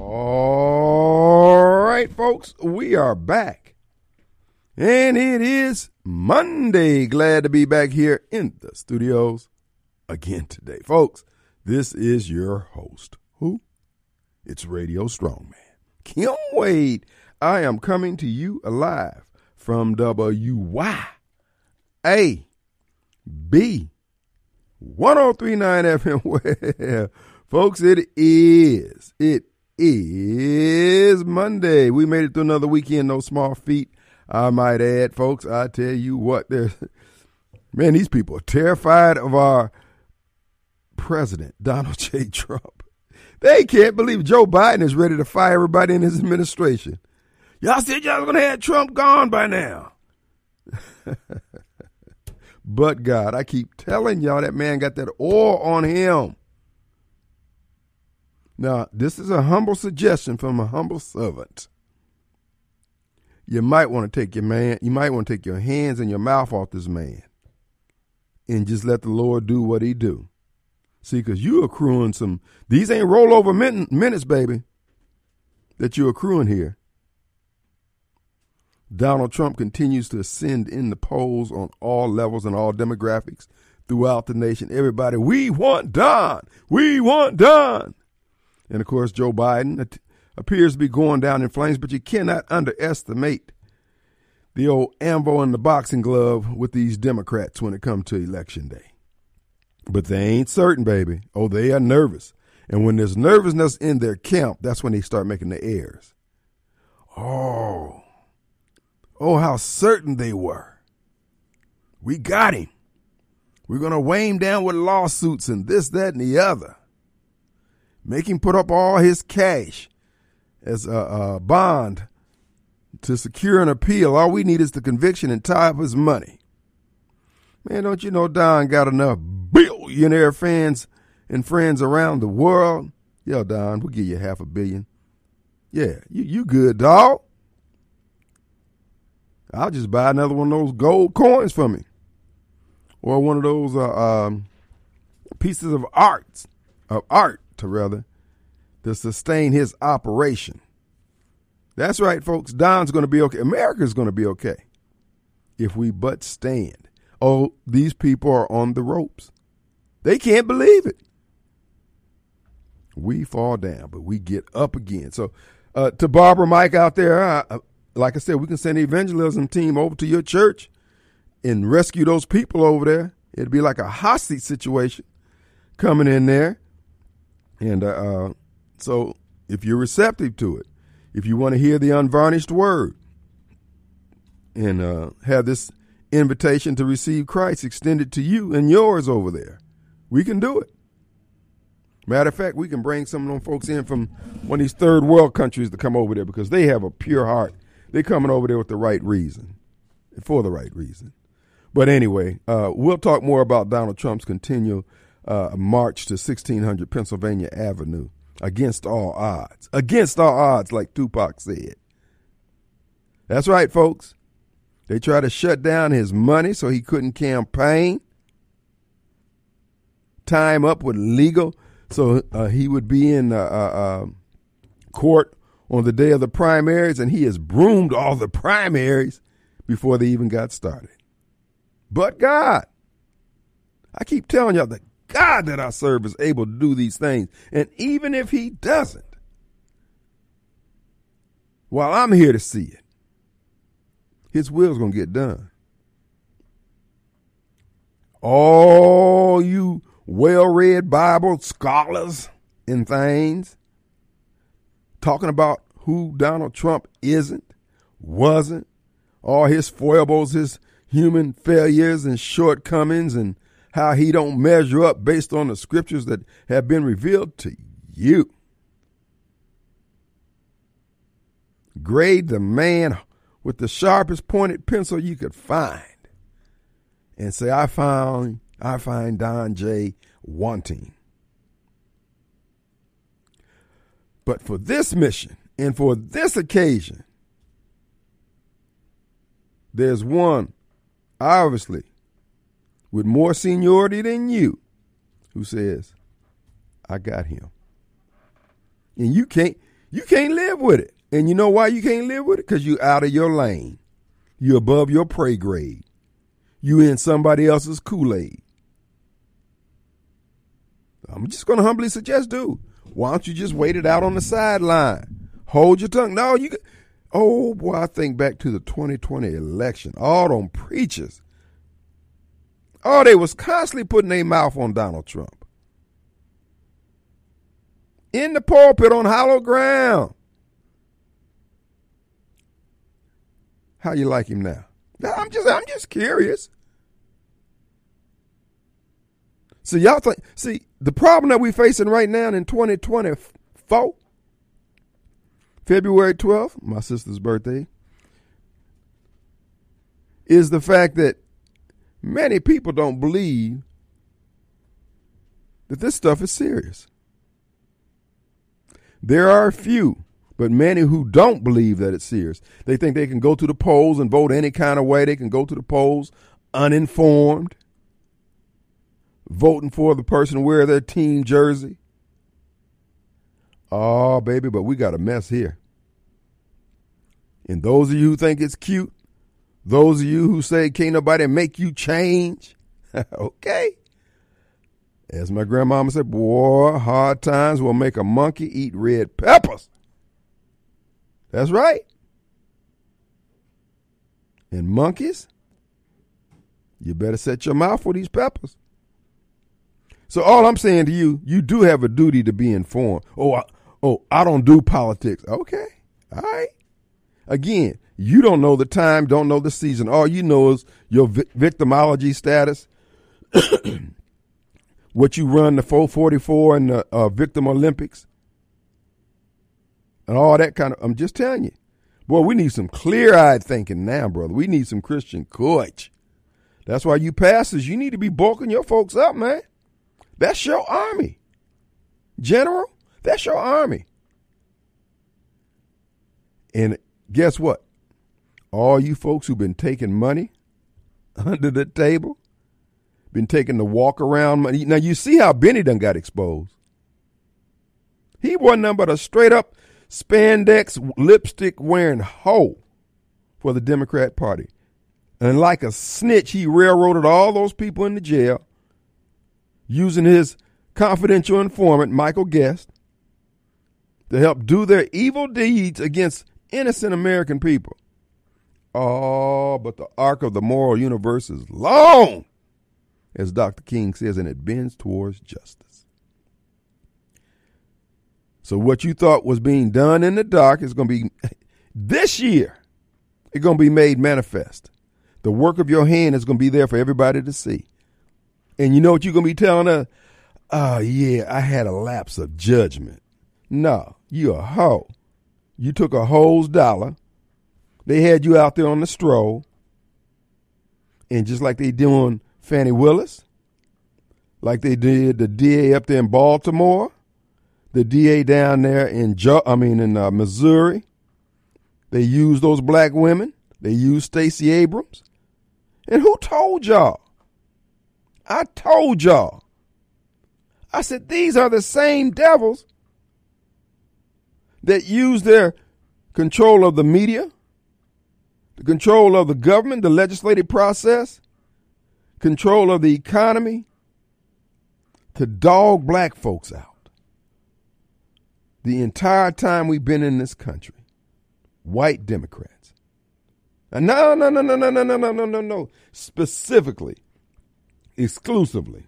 All right, folks, we are back. And it is Monday. Glad to be back here in the studios again today. Folks, this is your host. Who? It's Radio Strongman. Kim Wade. I am coming to you alive from WYAB 1039 FM. Well, folks, it is. It is Monday. We made it through another weekend, no small feat. I might add, folks, I tell you what, man, these people are terrified of our president, Donald J. Trump. They can't believe Joe Biden is ready to fire everybody in his administration. Y'all said y'all was gonna have Trump gone by now. but God, I keep telling y'all that man got that oil on him. Now, this is a humble suggestion from a humble servant. You might want to take your man, you might want to take your hands and your mouth off this man and just let the Lord do what he do. See, because you accruing some, these ain't rollover min- minutes, baby, that you accruing here. Donald Trump continues to ascend in the polls on all levels and all demographics throughout the nation. Everybody, we want Don. We want Don. And of course, Joe Biden appears to be going down in flames, but you cannot underestimate the old ambo and the boxing glove with these Democrats when it comes to election day. But they ain't certain, baby. Oh, they are nervous. And when there's nervousness in their camp, that's when they start making the errors. Oh, oh, how certain they were. We got him. We're going to weigh him down with lawsuits and this, that, and the other. Make him put up all his cash as a, a bond to secure an appeal. All we need is the conviction and tie up his money. Man, don't you know Don got enough billionaire fans and friends around the world? Yeah, Don, we'll give you half a billion. Yeah, you, you good, dog. I'll just buy another one of those gold coins for me. Or one of those uh, um, pieces of art, of art to rather, to sustain his operation. That's right, folks. Don's going to be okay. America's going to be okay if we but stand. Oh, these people are on the ropes. They can't believe it. We fall down, but we get up again. So, uh, to Barbara Mike out there, uh, like I said, we can send the evangelism team over to your church and rescue those people over there. It'd be like a hostage situation coming in there. And uh, uh, so, if you're receptive to it, if you want to hear the unvarnished word and uh, have this invitation to receive Christ extended to you and yours over there, we can do it. Matter of fact, we can bring some of them folks in from one of these third world countries to come over there because they have a pure heart. They're coming over there with the right reason, for the right reason. But anyway, uh, we'll talk more about Donald Trump's continual uh, march to 1600 Pennsylvania Avenue against all odds. Against all odds, like Tupac said. That's right, folks. They tried to shut down his money so he couldn't campaign. Him up with legal so uh, he would be in uh, uh, court on the day of the primaries, and he has broomed all the primaries before they even got started. But God, I keep telling y'all that God that I serve is able to do these things. And even if he doesn't, while I'm here to see it, his will's going to get done. All you well read Bible scholars and things talking about who Donald Trump isn't, wasn't, all his foibles, his human failures and shortcomings and how he don't measure up based on the scriptures that have been revealed to you. Grade the man with the sharpest pointed pencil you could find and say, I found I find Don J wanting. But for this mission and for this occasion, there's one, obviously, with more seniority than you who says, I got him. And you can't You can't live with it. And you know why you can't live with it? Because you're out of your lane. You're above your pay grade. You in somebody else's Kool-Aid. I'm just to humbly suggest, dude, why don't you just wait it out on the sideline? Hold your tongue. No, you. Oh boy, I think back to the 2020 election. All them preachers. Oh, they was constantly putting their mouth on Donald Trump. In the pulpit on hollow ground. How you like him now? I'm just I'm just curious. See, y'all think see the problem that we're facing right now in 2024, February 12th, my sister's birthday, is the fact that many people don't believe that this stuff is serious. There are a few, but many who don't believe that it's serious. They think they can go to the polls and vote any kind of way. They can go to the polls uninformed voting for the person wear their team jersey. Oh, baby, but we got a mess here. And those of you who think it's cute, those of you who say can't nobody make you change, okay. As my grandmama said, boy, hard times will make a monkey eat red peppers. That's right. And monkeys, you better set your mouth for these peppers. So all I'm saying to you, you do have a duty to be informed. Oh, I, oh, I don't do politics. Okay, all right. Again, you don't know the time, don't know the season. All you know is your vi- victimology status, what you run the 444 and the uh, Victim Olympics, and all that kind of. I'm just telling you, boy, we need some clear-eyed thinking now, brother. We need some Christian courage. That's why you pastors, you need to be bulking your folks up, man. That's your army. General, that's your army. And guess what? All you folks who've been taking money under the table, been taking the walk around money. Now you see how Benny done got exposed. He wasn't nothing but a straight up spandex lipstick wearing hoe for the Democrat Party. And like a snitch, he railroaded all those people into jail using his confidential informant, Michael Guest, to help do their evil deeds against innocent American people. Oh, but the arc of the moral universe is long, as Dr. King says, and it bends towards justice. So, what you thought was being done in the dark is going to be this year, it's going to be made manifest. The work of your hand is going to be there for everybody to see. And you know what you're going to be telling her? Oh, yeah, I had a lapse of judgment. No, you a hoe. You took a hoe's dollar. They had you out there on the stroll. And just like they doing Fani Willis, like they did the DA up there in Baltimore, the DA down there in I mean in uh, Missouri, they used those black women. They used Stacey Abrams. And who told y'all? I told y'all. I said, these are the same devils that use their control of the media, the control of the government, the legislative process, control of the economy to dog black folks out. The entire time we've been in this country, white Democrats. No, no, no, no, no, no, no, no, no, no, no. Specifically, exclusively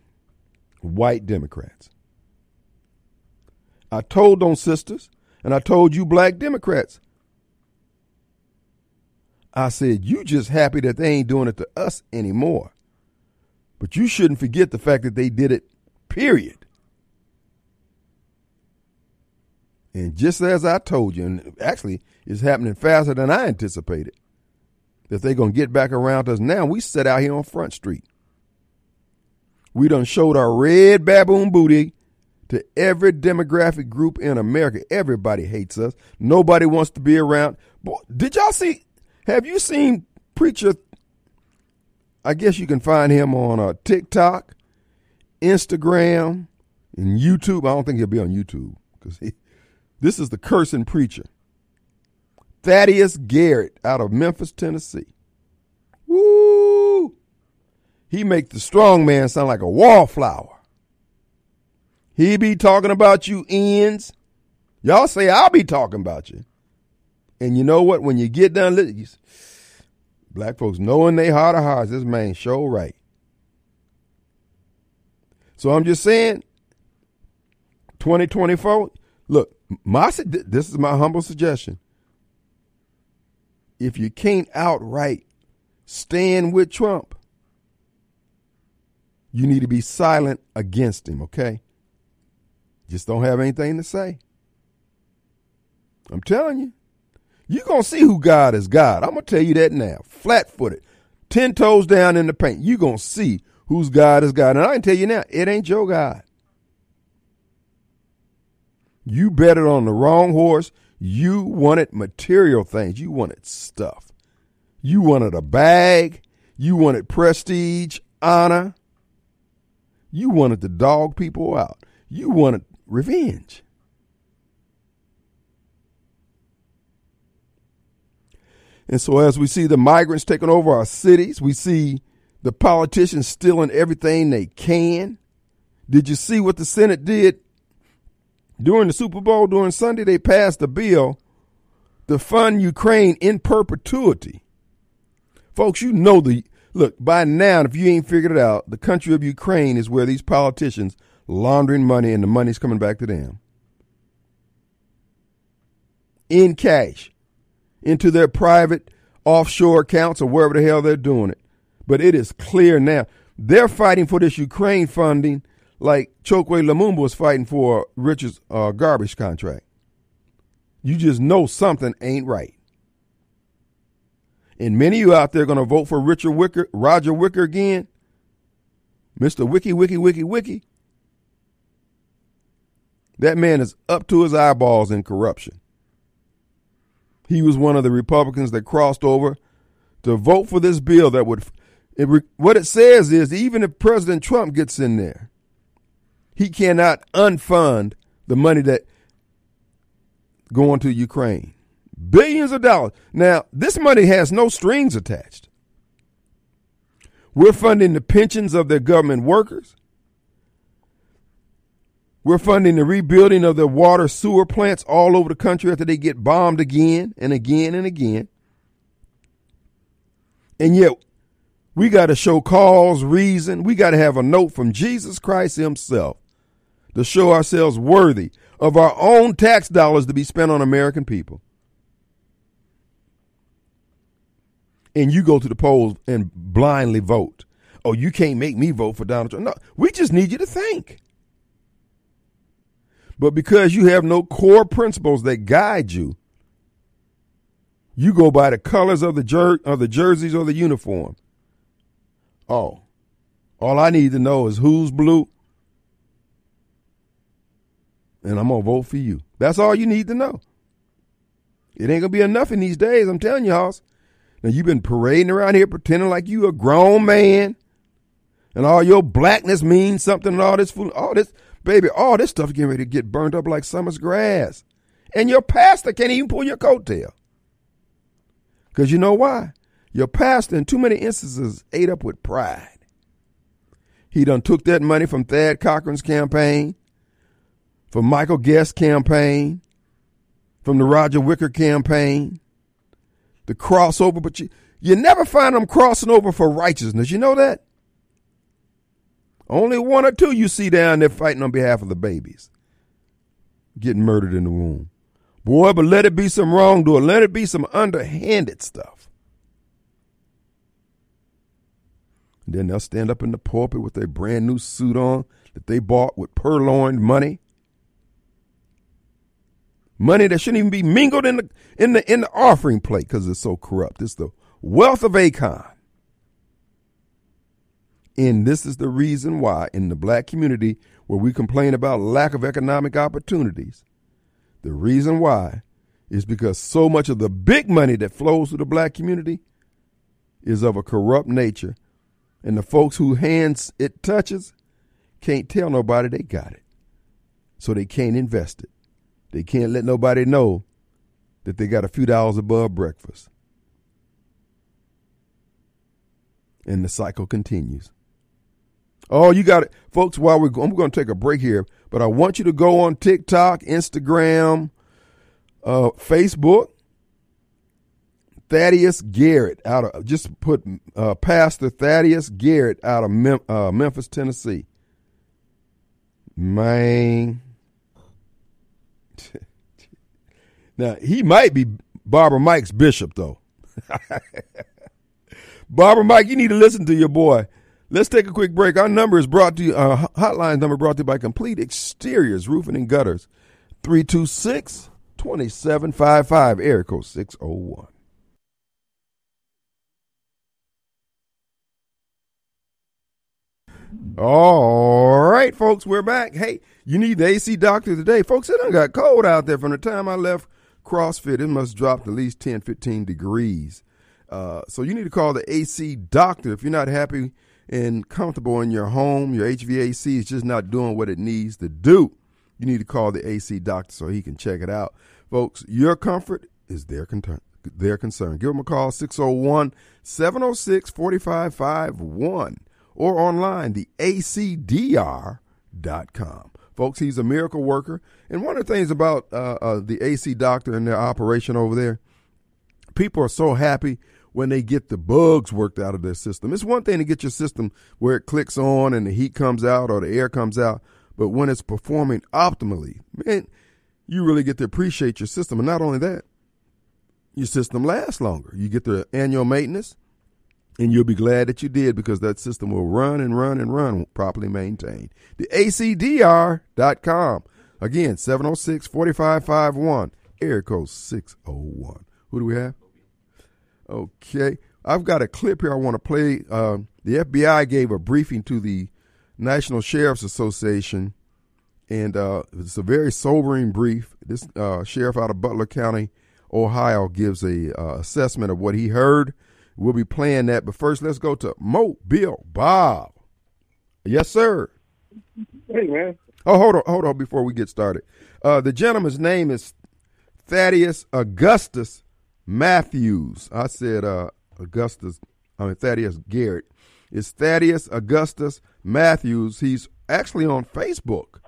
white Democrats. I told on sisters, and I told you black Democrats. I said, you just happy that they ain't doing it to us anymore. But you shouldn't forget the fact that they did it, period. And just as I told you, and actually it's happening faster than I anticipated, that they're going to get back around us now. We sit out here on Front Street. We done showed our red baboon booty to every demographic group in America. Everybody hates us. Nobody wants to be around. Boy, did y'all see? Have you seen preacher? I guess you can find him on uh, TikTok, Instagram, and YouTube. I don't think he'll be on YouTube because This is the cursing preacher. Thaddeus Garrett out of Memphis, Tennessee. Woo! He make the strong man sound like a wallflower. He be talking about you ends. Y'all say I'll be talking about you. And you know what? When you get done, black folks knowing they heart of hearts, this man show right. So I'm just saying, 2024, look, my this is my humble suggestion. If you can't outright stand with Trump, you need to be silent against him, okay? Just don't have anything to say. I'm telling you. You're going to see who God is God. I'm going to tell you that now. Flat footed, 10 toes down in the paint. You're going to see whose God is God. And I can tell you now, it ain't your God. You betted on the wrong horse. You wanted material things. You wanted stuff. You wanted a bag. You wanted prestige, honor. You wanted to dog people out. You wanted revenge. And so, as we see the migrants taking over our cities, we see the politicians stealing everything they can. Did you see what the Senate did during the Super Bowl? During Sunday, they passed a bill to fund Ukraine in perpetuity. Folks, you know the look by now. If you ain't figured it out, the country of Ukraine is where these politicians laundering money and the money's coming back to them in cash into their private offshore accounts or wherever the hell they're doing it. But it is clear now. They're fighting for this Ukraine funding like Chokwe Lumumba was fighting for Richard's uh, garbage contract. You just know something ain't right. And many of you out there are going to vote for Richard Wicker, Roger Wicker again. Mr. Wiki, Wiki, Wiki, Wiki. That man is up to his eyeballs in corruption. He was one of the Republicans that crossed over to vote for this bill that would. It, what it says is even if President Trump gets in there, he cannot unfund the money that going to Ukraine. Billions of dollars. Now, this money has no strings attached. We're funding the pensions of their government workers. We're funding the rebuilding of the water sewer plants all over the country after they get bombed again and again and again. And yet, we got to show cause, reason. We got to have a note from Jesus Christ Himself to show ourselves worthy of our own tax dollars to be spent on American people. And you go to the polls and blindly vote. Oh, you can't make me vote for Donald Trump. No, we just need you to think. But because you have no core principles that guide you, you go by the colors of the jer- of the jerseys or the uniform. Oh, all I need to know is who's blue, and I'm gonna vote for you. That's all you need to know. It ain't gonna be enough in these days. I'm telling you, Hoss. Now you've been parading around here pretending like you a grown man, and all your blackness means something, and all this fool, all this Baby, all this stuff getting ready to get burned up like summer's grass. And your pastor can't even pull your coattail. Because you know why? Your pastor, in too many instances, ate up with pride. He done took that money from Thad Cochran's campaign, from Michael Guest's campaign, from the Roger Wicker campaign, the crossover, but you, you never find them crossing over for righteousness. You know that? Only one or two you see down there fighting on behalf of the babies getting murdered in the womb. Boy, but let it be some wrongdoing. Let it be some underhanded stuff. And then they'll stand up in the pulpit with their brand new suit on that they bought with purloined money. Money that shouldn't even be mingled in the in the in the offering plate because it's so corrupt. It's the wealth of Achan. And this is the reason why, in the black community, where we complain about lack of economic opportunities, the reason why is because so much of the big money that flows through the black community is of a corrupt nature. And the folks who hands it touches can't tell nobody they got it. So they can't invest it. they can't let nobody know that they got a few dollars above breakfast. And the cycle continues. Oh, you got it. Folks, while we're I'm going to take a break here, but I want you to go on TikTok, Instagram, uh, Facebook. Thaddeus Garrett out of just put uh, Pastor Thaddeus Garrett out of Mem- uh, Memphis, Tennessee. Man, now he might be Barbara Mike's bishop though. Barbara Mike, you need to listen to your boy. Let's take a quick break. Our number is brought to you, uh, hotline number brought to you by Complete Exteriors, Roofing and Gutters, 326 2755, area code 601. All right, folks, we're back. Hey, you need the AC doctor today. Folks, it done got cold out there from the time I left CrossFit. It must dropped at least 10, 15 degrees. Uh, so you need to call the AC doctor if you're not happy and comfortable in your home. Your HVAC is just not doing what it needs to do. You need to call the AC doctor so he can check it out. Folks, your comfort is their concern. Their concern. Give them a call 601 706 4551 or online, the acdr.com. Folks, he's a miracle worker. And one of the things about uh, uh, the AC doctor and their operation over there, people are so happy when they get the bugs worked out of their system. It's one thing to get your system where it clicks on and the heat comes out or the air comes out, but when it's performing optimally, man, you really get to appreciate your system. And not only that, your system lasts longer. You get the annual maintenance, and you'll be glad that you did because that system will run and run and run properly maintained. The ACDR.com. Again, 706 4551, air code 601. Who do we have? Okay. I've got a clip here I want to play. Uh, the FBI gave a briefing to the National Sheriff's Association, and uh, it's a very sobering brief. This uh, sheriff out of Butler County, Ohio, gives a uh, assessment of what he heard We'll be playing that. But first, let's go to Mobile Bob. Yes, sir. Hey, man. Oh, hold on, hold on before we get started. Uh, the gentleman's name is Thaddeus Augustus Matthews. I said uh, Augustus, I mean Thaddeus Garrett. It's Thaddeus Augustus Matthews. He's actually on Facebook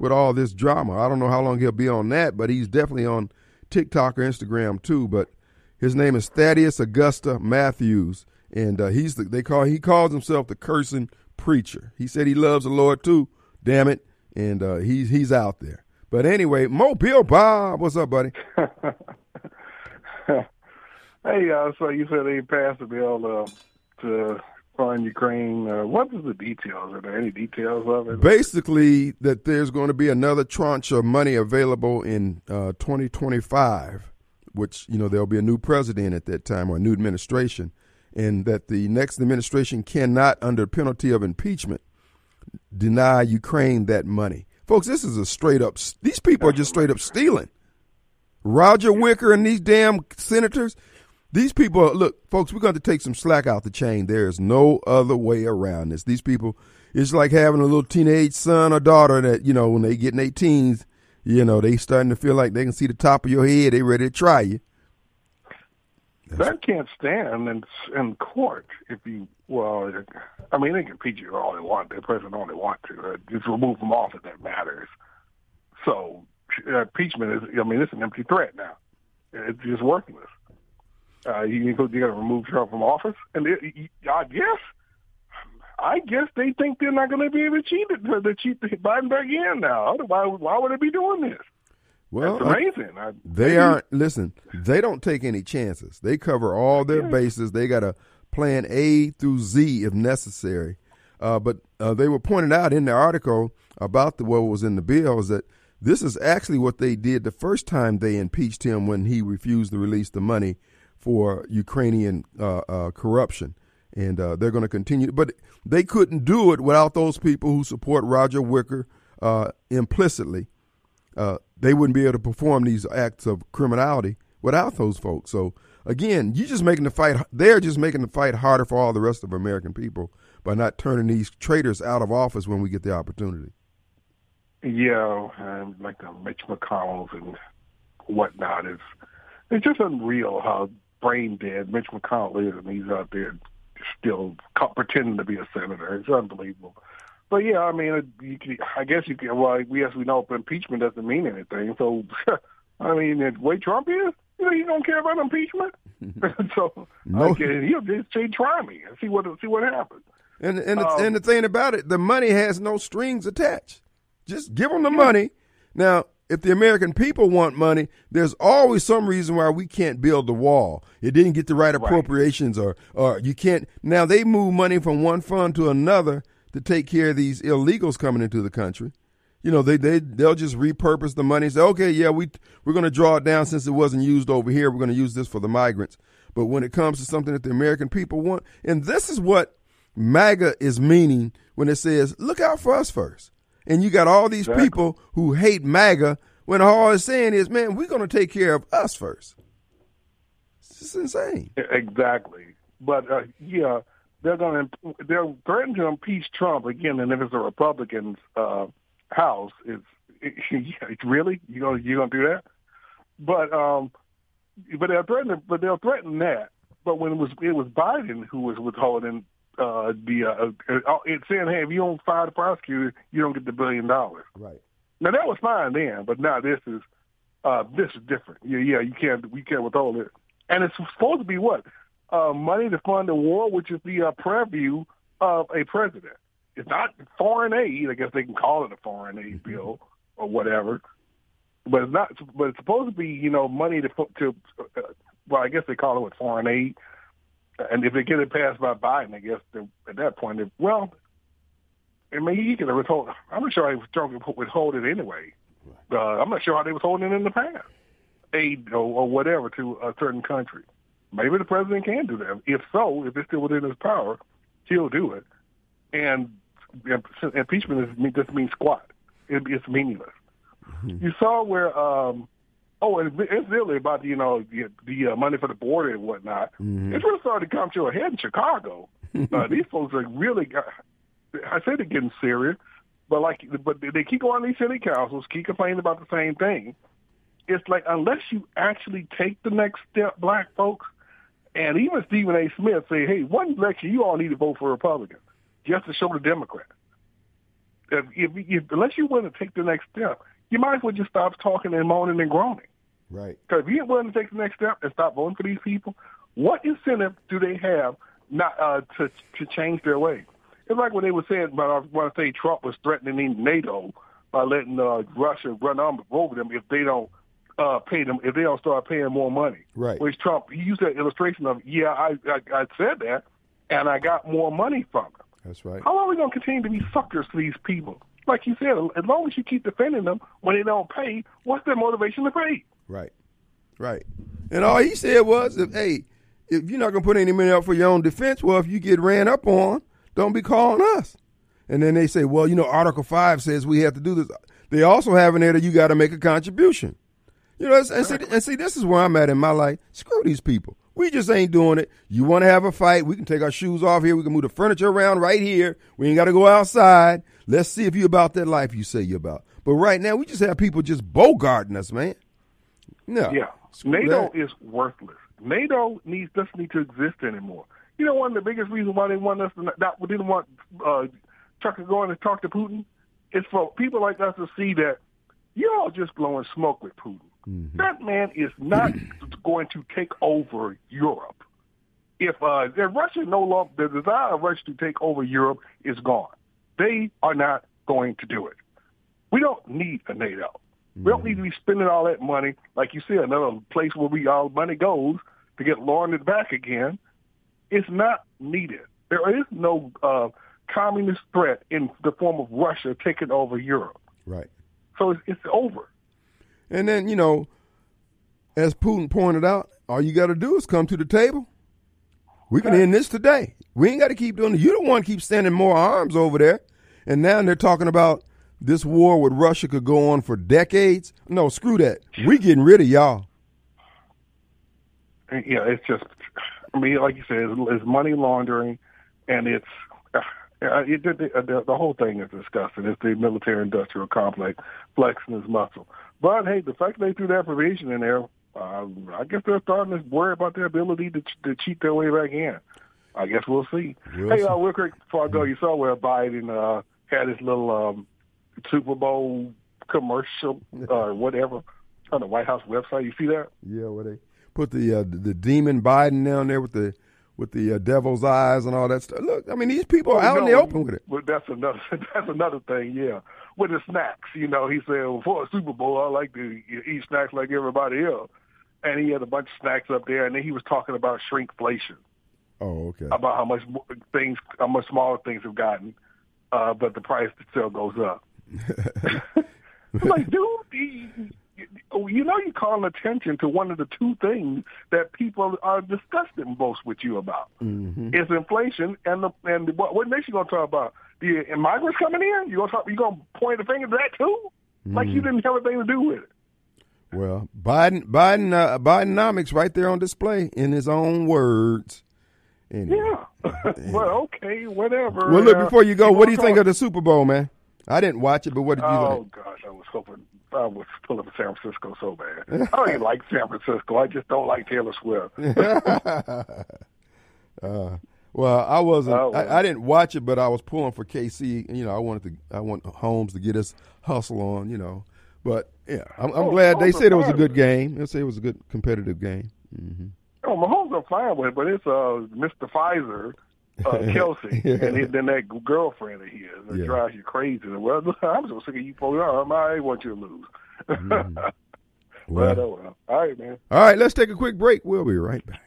with all this drama. I don't know how long he'll be on that, but he's definitely on TikTok or Instagram too. But his name is Thaddeus Augusta Matthews, and uh, he's the, they call he calls himself the cursing preacher. He said he loves the Lord too. Damn it, and uh, he's he's out there. But anyway, Mobile Bob, what's up, buddy? hey, uh, so you said they passed the bill uh, to fund Ukraine. Uh, what is the details? Are there any details of it? Basically, that there's going to be another tranche of money available in uh, 2025 which you know there'll be a new president at that time or a new administration, and that the next administration cannot, under penalty of impeachment, deny Ukraine that money. Folks, this is a straight up. These people are just straight up stealing. Roger Wicker and these damn senators. These people, look, folks, we're going to take some slack out the chain. There is no other way around this. These people, it's like having a little teenage son or daughter that, you know, when they get in their teens, you know, they starting to feel like they can see the top of your head. They ready to try you. That can't stand in in court if you well. I mean, they can impeach you all they want. The president all they want to. Uh, just remove them off if that matters. So uh, impeachment is. I mean, it's an empty threat now. It's just worthless. Uh, you you got to remove Trump from office, and it, I guess I guess they think they're not going to be able to cheat it to cheat Biden back in now. Otherwise, why would they be doing this? Well, That's amazing. I, they aren't. Listen, they don't take any chances. They cover all their bases. They got a plan A through Z if necessary. Uh, but uh, they were pointed out in the article about the, what was in the bill is that this is actually what they did the first time they impeached him when he refused to release the money for Ukrainian uh, uh corruption and uh, they're going to continue. But they couldn't do it without those people who support Roger Wicker uh, implicitly. Uh, they wouldn't be able to perform these acts of criminality without those folks. So again, you're just making the fight. They're just making the fight harder for all the rest of American people by not turning these traitors out of office when we get the opportunity. Yeah, and like the Mitch McConnells and whatnot is it's just unreal how brain dead Mitch McConnell is, and he's out there still pretending to be a senator. It's unbelievable. But yeah, I mean, you can, I guess you can. Well, yes, we as we know impeachment doesn't mean anything. So, I mean, the way Trump is, you know, he don't care about impeachment. so, no. okay, he'll just say, "Try me and see what see what happens." And and the, um, and the thing about it, the money has no strings attached. Just give them the money. Now, if the American people want money, there's always some reason why we can't build the wall. It didn't get the right appropriations, right. or or you can't. Now they move money from one fund to another to take care of these illegals coming into the country. You know, they they they'll just repurpose the money. Say, okay, yeah, we we're going to draw it down since it wasn't used over here. We're going to use this for the migrants. But when it comes to something that the American people want, and this is what MAGA is meaning when it says, "Look out for us first and you got all these exactly. people who hate MAGA when all it's saying is, man, we're going to take care of us first. It's just insane. Exactly. But uh, yeah, they're going to they're threatening to impeach Trump again, and if it's a Republican's uh, house, it's it, yeah, really you going you going to do that? But um, but they're threatening, but they'll threaten that. But when it was it was Biden who was withholding uh, the uh, uh, it's saying, hey, if you don't fire the prosecutor, you don't get the billion dollars. Right. Now that was fine then, but now this is uh, this is different. Yeah, yeah, you can't we can't withhold it, and it's supposed to be what uh, money to fund the war, which is the uh, preview of a president. It's not foreign aid. I guess they can call it a foreign aid mm-hmm. bill or whatever, but it's not. But it's supposed to be you know money to to. Uh, well, I guess they call it what foreign aid and if they get it passed by Biden, I guess at that point, they, well, I mean, he could have withhold. I'm not sure he was trying to withhold it anyway. Uh, I'm not sure how they was holding it in the past, aid or, or whatever to a certain country. Maybe the president can do that. If so, if it's still within his power, he'll do it. And impeachment is, just means squat. It, it's meaningless. Mm-hmm. You saw where um, Oh, and it's really about you know the, the uh, money for the border and whatnot. Mm-hmm. It's really starting to come to a head in Chicago. uh, these folks are really. I say they're getting serious, but like, but they keep going to these city councils, keep complaining about the same thing. It's like unless you actually take the next step, black folks, and even Stephen A. Smith say, "Hey, one election, you all need to vote for Republicans just to show the Democrats." If, if, if unless you want to take the next step, you might as well just stop talking and moaning and groaning. Right. Because if you ain't willing to take the next step and stop voting for these people, what incentive do they have not uh, to to change their way? It's like when they were saying, but I want to say Trump was threatening NATO by letting uh, Russia run over them if they don't uh, pay them, if they don't start paying more money. Right. Which Trump he used that illustration of, yeah, I, I I said that, and I got more money from them. That's right. How long are we going to continue to be suckers to these people? Like you said, as long as you keep defending them when they don't pay, what's their motivation to pay? Right. Right. And all he said was, if, hey, if you're not going to put any money up for your own defense, well, if you get ran up on, don't be calling us. And then they say, well, you know, Article 5 says we have to do this. They also have in there that you got to make a contribution. You know, and see, and see, this is where I'm at in my life. Screw these people. We just ain't doing it. You want to have a fight? We can take our shoes off here. We can move the furniture around right here. We ain't got to go outside. Let's see if you about that life you say you about. But right now, we just have people just bogarting us, man. No. Yeah. NATO that. is worthless. NATO needs doesn't need to exist anymore. You know, one of the biggest reasons why they want us to not, didn't want uh, Chuck to go in and talk to Putin is for people like us to see that you're all just blowing smoke with Putin. Mm-hmm. That man is not going to take over Europe. If uh, Russia no longer the desire of Russia to take over Europe is gone, they are not going to do it. We don't need a NATO. We don't need to be spending all that money, like you said, another place where we all money goes to get laundered back again. It's not needed. There is no uh, communist threat in the form of Russia taking over Europe. Right. So it's, it's over. And then you know, as Putin pointed out, all you got to do is come to the table. We can end this today. We ain't got to keep doing it. You don't want to keep sending more arms over there. And now they're talking about this war with Russia could go on for decades. No, screw that. We getting rid of y'all. Yeah, it's just. I mean, like you said, it's, it's money laundering, and it's Uh, it, the, the, the whole thing is disgusting. It's the military-industrial complex flexing his muscle. But hey, the fact they threw that provision in there, uh, I guess they're starting to worry about their ability to, to cheat their way back in. I guess we'll see. Hey, see. Uh, real quick before I go, you saw where Biden uh, had his little um, Super Bowl commercial or uh, whatever on the White House website. You see that? Yeah, where they put the uh, the demon Biden down there with the with the uh, devil's eyes and all that stuff. Look, I mean, these people are out in the open with it. But that's another that's another thing. Yeah, with the snacks, you know, he said well, for a Super Bowl, I like to eat snacks like everybody else, and he had a bunch of snacks up there, and then he was talking about shrinkflation. Oh, okay. About how much things, how much smaller things have gotten, uh, but the price still goes up. Like, dude, you know you're calling attention to one of the two things that people are disgusted most with you about. Mm-hmm. It's inflation and the and what, what next you gonna talk about? The migrants coming in? You gonna talk? You gonna point the finger at that too? Mm-hmm. Like you mm-hmm. didn't have anything to do with it. Well, Biden, Biden, uh, Bidenomics right there on display in his own words. Anyway. Yeah. well, okay, whatever. Well, look, before you go, what do you think of the Super Bowl, man? I didn't watch it, but what did you oh, think? Oh gosh, I was hoping I was pulling for San Francisco so bad. I don't even like San Francisco. I just don't like Taylor Swift. uh, well, I wasn't. Oh. I, I, didn't watch it, but I was pulling for KC. You know, I wanted to. I want Holmes to get his hustle on. You know, but yeah, I'm, I'm oh, glad they said it was a good game. They say it was a good competitive game. Mm-hmm. Oh, Mahomes are fine with it, but it's uh, Mr. Pfizer uh, Kelce, yeah. and then that girlfriend of his that yeah. drives you crazy. Well, I'm so sick of you folks. I want you to lose. mm-hmm. well, oh, well, all right, man. All right, let's take a quick break. We'll be right back.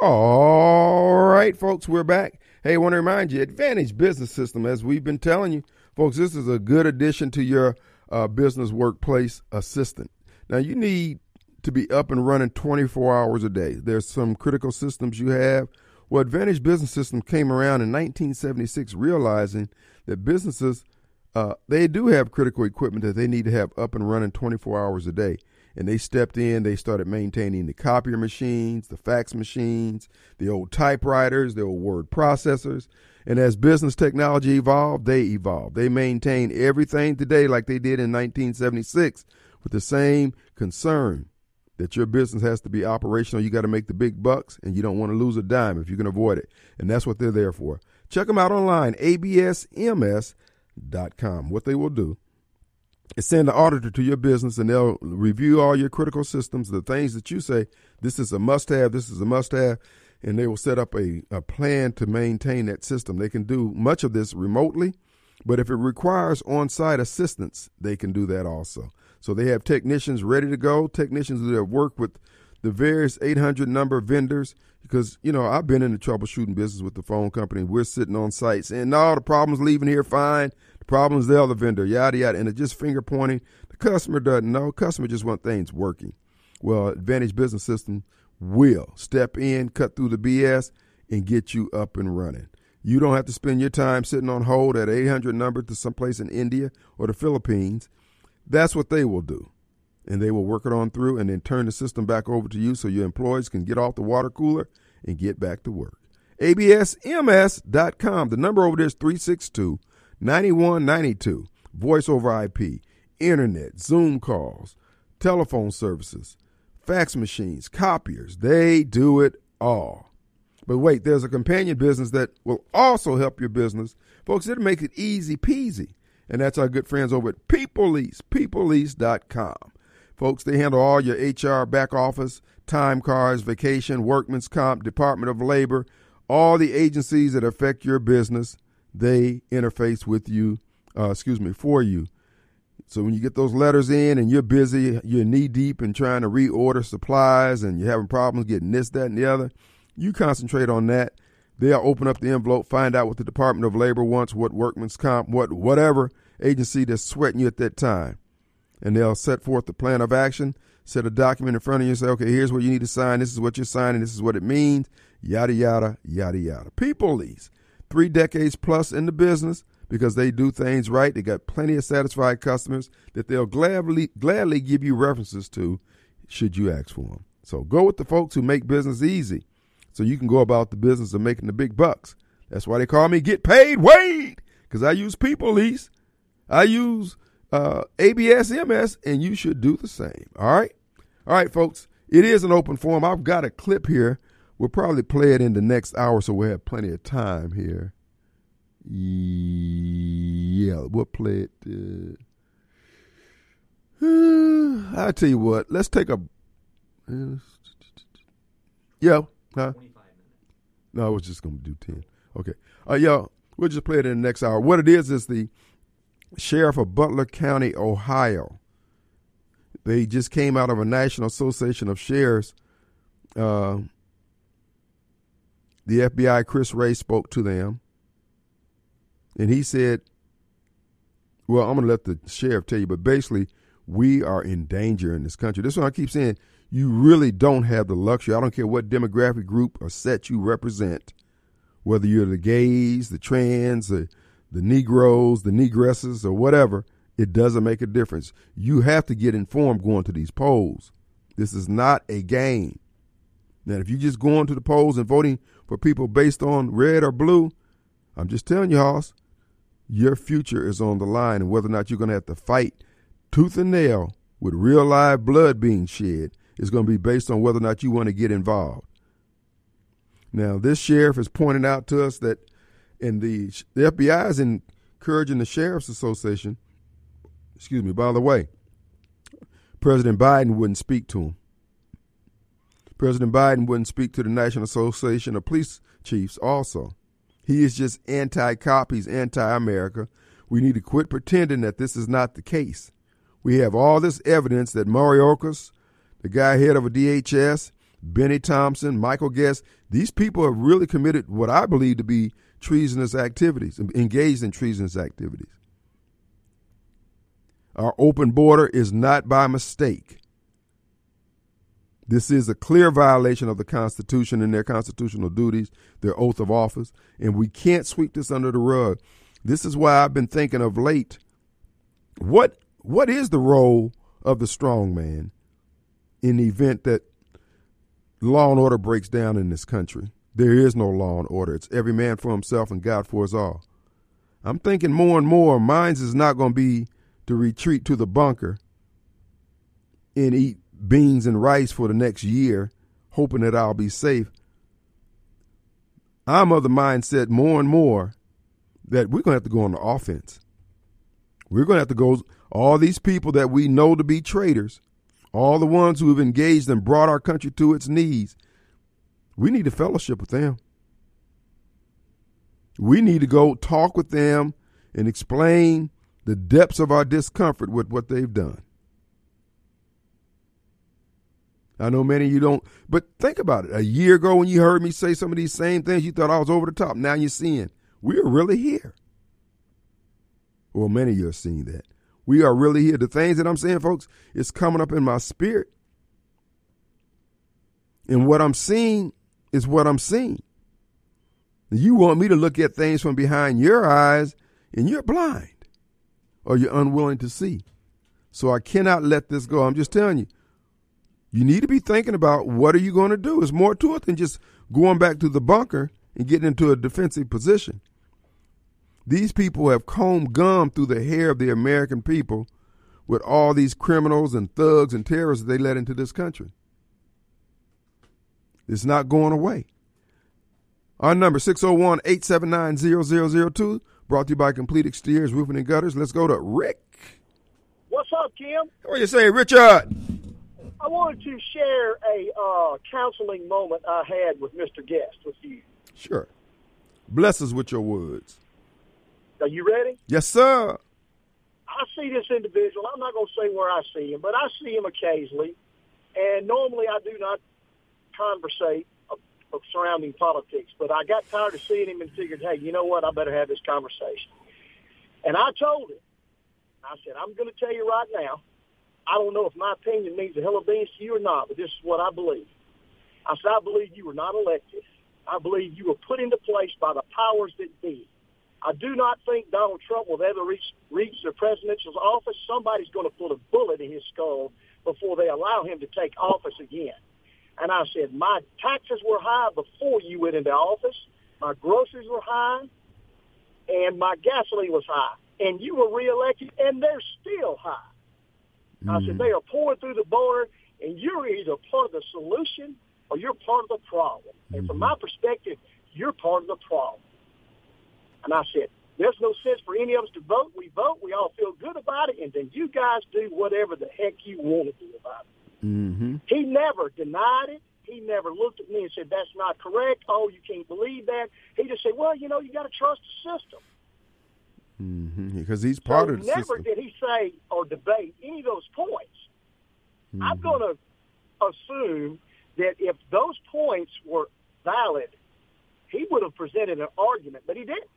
All right, folks, we're back. Hey, I want to remind you, Advantage Business System, as we've been telling you, folks, this is a good addition to your uh, business workplace assistant. Now, you need to be up and running 24 hours a day. There's some critical systems you have. Well, Advantage Business System came around in 1976, realizing that businesses uh, they do have critical equipment that they need to have up and running 24 hours a day. And they stepped in. They started maintaining the copier machines, the fax machines, the old typewriters, the old word processors. And as business technology evolved, they evolved. They maintain everything today like they did in 1976 with the same concern that your business has to be operational. You got to make the big bucks, and you don't want to lose a dime if you can avoid it. And that's what they're there for. Check them out online, absms.com. What they will do is send an auditor to your business, and they'll review all your critical systems, the things that you say, this is a must have, this is a must have, and they will set up a, a plan to maintain that system. They can do much of this remotely, but if it requires on site assistance, they can do that also. So they have technicians ready to go, technicians that have worked with the various 800 number vendors. Because, you know, I've been in the troubleshooting business with the phone company. We're sitting on sites and all the problems leaving here fine. The problems the other vendor, yada, yada. And it's just finger pointing. The customer doesn't know. Customer just want things working. Well, Advantage Business System will step in, cut through the BS, and get you up and running. You don't have to spend your time sitting on hold at 800 number to someplace in India or the Philippines. That's what they will do. And they will work it on through and then turn the system back over to you so your employees can get off the water cooler and get back to work. ABSMS.com. The number over there is 362 9192. Voice over IP, internet, Zoom calls, telephone services, fax machines, copiers. They do it all. But wait, there's a companion business that will also help your business. Folks, it'll make it easy peasy and that's our good friends over at PeopleLease, peoplelease.com. Folks, they handle all your HR back office, time cards, vacation, workman's comp, Department of Labor, all the agencies that affect your business, they interface with you, uh, excuse me, for you. So when you get those letters in and you're busy, you're knee deep in trying to reorder supplies and you're having problems getting this, that, and the other, you concentrate on that. They'll open up the envelope, find out what the Department of Labor wants, what workman's comp, what whatever, agency that's sweating you at that time. And they'll set forth the plan of action, set a document in front of you and say, okay, here's what you need to sign. This is what you're signing. This is what it means. Yada, yada, yada, yada. PeopleLease, three decades plus in the business because they do things right. They got plenty of satisfied customers that they'll gladly, gladly give you references to should you ask for them. So go with the folks who make business easy. So you can go about the business of making the big bucks. That's why they call me Get Paid Wade, because I use people lease. I use uh, ABS-MS, and you should do the same. All right? All right, folks. It is an open forum. I've got a clip here. We'll probably play it in the next hour, so we'll have plenty of time here. Yeah, we'll play it. Uh, I'll tell you what. Let's take a. Yeah. Huh? No, I was just going to do 10. Okay. Uh, yeah, we'll just play it in the next hour. What it is is the sheriff of Butler County, Ohio. They just came out of a National Association of Sheriffs. Uh, the FBI, Chris Wray, spoke to them. And he said, well, I'm going to let the sheriff tell you, but basically, we are in danger in this country. This is what I keep saying. You really don't have the luxury. I don't care what demographic group or set you represent, whether you're the gays, the trans, the, the Negroes, the Negresses, or whatever, it doesn't make a difference. You have to get informed going to these polls. This is not a game. Now, if you're just going to the polls and voting for people based on red or blue, I'm just telling you, Hoss, your future is on the line, and whether or not you're going to have to fight tooth and nail with real live blood being shed is going to be based on whether or not you want to get involved. Now, this sheriff has pointed out to us that in the the FBI is encouraging the sheriff's association. Excuse me. By the way, President Biden wouldn't speak to him. President Biden wouldn't speak to the National Association of Police Chiefs. Also, he is just anti-cop. He's anti-America. We need to quit pretending that this is not the case. We have all this evidence that Mayorkas, the guy head of a DHS, Bennie Thompson, Michael Guest, these people have really committed what I believe to be treasonous activities, engaged in treasonous activities. Our open border is not by mistake. This is a clear violation of the Constitution and their constitutional duties, their oath of office, and we can't sweep this under the rug. This is why I've been thinking of late what what is the role of the strong man in the event that law and order breaks down in this country? There is no law and order. It's every man for himself and God for us all. I'm thinking more and more, mine's is not going to be to retreat to the bunker and eat beans and rice for the next year, hoping that I'll be safe. I'm of the mindset more and more that we're going to have to go on the offense. We're going to have to go all these people that we know to be traitors, all the ones who have engaged and brought our country to its knees, we need to fellowship with them. We need to go talk with them and explain the depths of our discomfort with what they've done. I know many of you don't, but think about it. A year ago, when you heard me say some of these same things, you thought I was over the top. Now you're seeing we are really here. Well, many of you are seeing that. We are really here. The things that I'm saying, folks, is coming up in my spirit. And what I'm seeing is what I'm seeing. You want me to look at things from behind your eyes, and you're blind or you're unwilling to see. So I cannot let this go. I'm just telling you, you need to be thinking about what are you going to do. It's more to it than just going back to the bunker and getting into a defensive position. These people have combed gum through the hair of the American people with all these criminals and thugs and terrorists that they let into this country. It's not going away. Our number 601 879 0002, brought to you by Complete Exteriors Roofing and Gutters. Let's go to Rick. What's up, Kim? What do you say, Richard? I wanted to share a uh, counseling moment I had with Mr. Guest with you. Sure. Bless us with your words. Are you ready? Yes, sir. I see this individual. I'm not going to say where I see him, but I see him occasionally. And normally I do not conversate of, of surrounding politics, but I got tired of seeing him and figured, hey, you know what? I better have this conversation. And I told him, I said, I'm going to tell you right now, I don't know if my opinion means a hell of beans to you or not, but this is what I believe. I said, I believe you were not elected. I believe you were put into place by the powers that be. I do not think Donald Trump will ever reach, reach the presidential office. Somebody's going to put a bullet in his skull before they allow him to take office again. And I said, my taxes were high before you went into office. My groceries were high, and my gasoline was high. And you were reelected, and they're still high. Mm-hmm. I said, mm-hmm. they are pouring through the border, and you're either part of the solution or you're part of the problem. Mm-hmm. And from mm-hmm. my perspective, you're part of the problem. And I said, there's no sense for any of us to vote. We vote. We all feel good about it. And then you guys do whatever the heck you want to do about it. Mm-hmm. He never denied it. He never looked at me and said, that's not correct. Oh, you can't believe that. He just said, well, you know, you got to trust the system. Mm-hmm. Because he's part so of the never system. did he say or debate any of those points. Mm-hmm. I'm going to assume that if those points were valid, he would have presented an argument, but he didn't.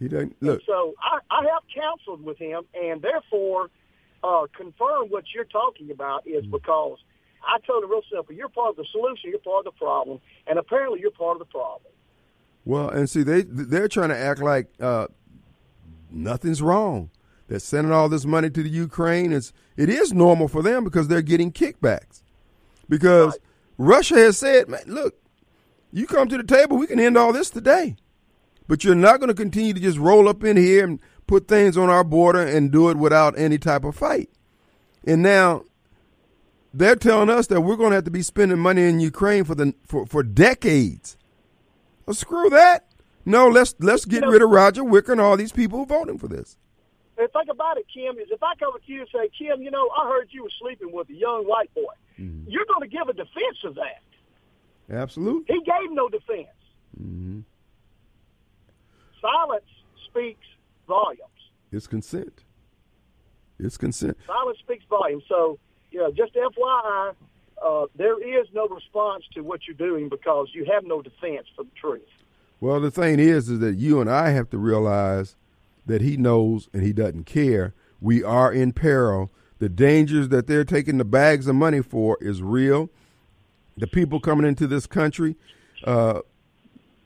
He doesn't look. And so I, I have counseled with him, and therefore uh, confirm what you're talking about is mm. because I told him real simple: you're part of the solution, you're part of the problem, and apparently you're part of the problem. Well, and see, they they're trying to act like uh, nothing's wrong. They're sending all this money to the Ukraine. It's it is normal for them because they're getting kickbacks. Because right. Russia has said, "Man, look, you come to the table, we can end all this today." But you're not going to continue to just roll up in here and put things on our border and do it without any type of fight. And now they're telling us that we're going to have to be spending money in Ukraine for the for, for decades. Well, screw that. No, let's let's get you know, rid of Roger Wicker and all these people voting for this. And think about it, Kim, is if I come to you and say, Kim, you know, I heard you were sleeping with a young white boy, mm-hmm. you're going to give a defense of that. Absolutely. He gave no defense. Mm-hmm. Silence speaks volumes. It's consent. It's consent. Silence speaks volumes. So, you know, just FYI, uh, there is no response to what you're doing because you have no defense for the truth. Well, the thing is, is that you and I have to realize that he knows and he doesn't care. We are in peril. The dangers that they're taking the bags of money for is real. The people coming into this country, uh,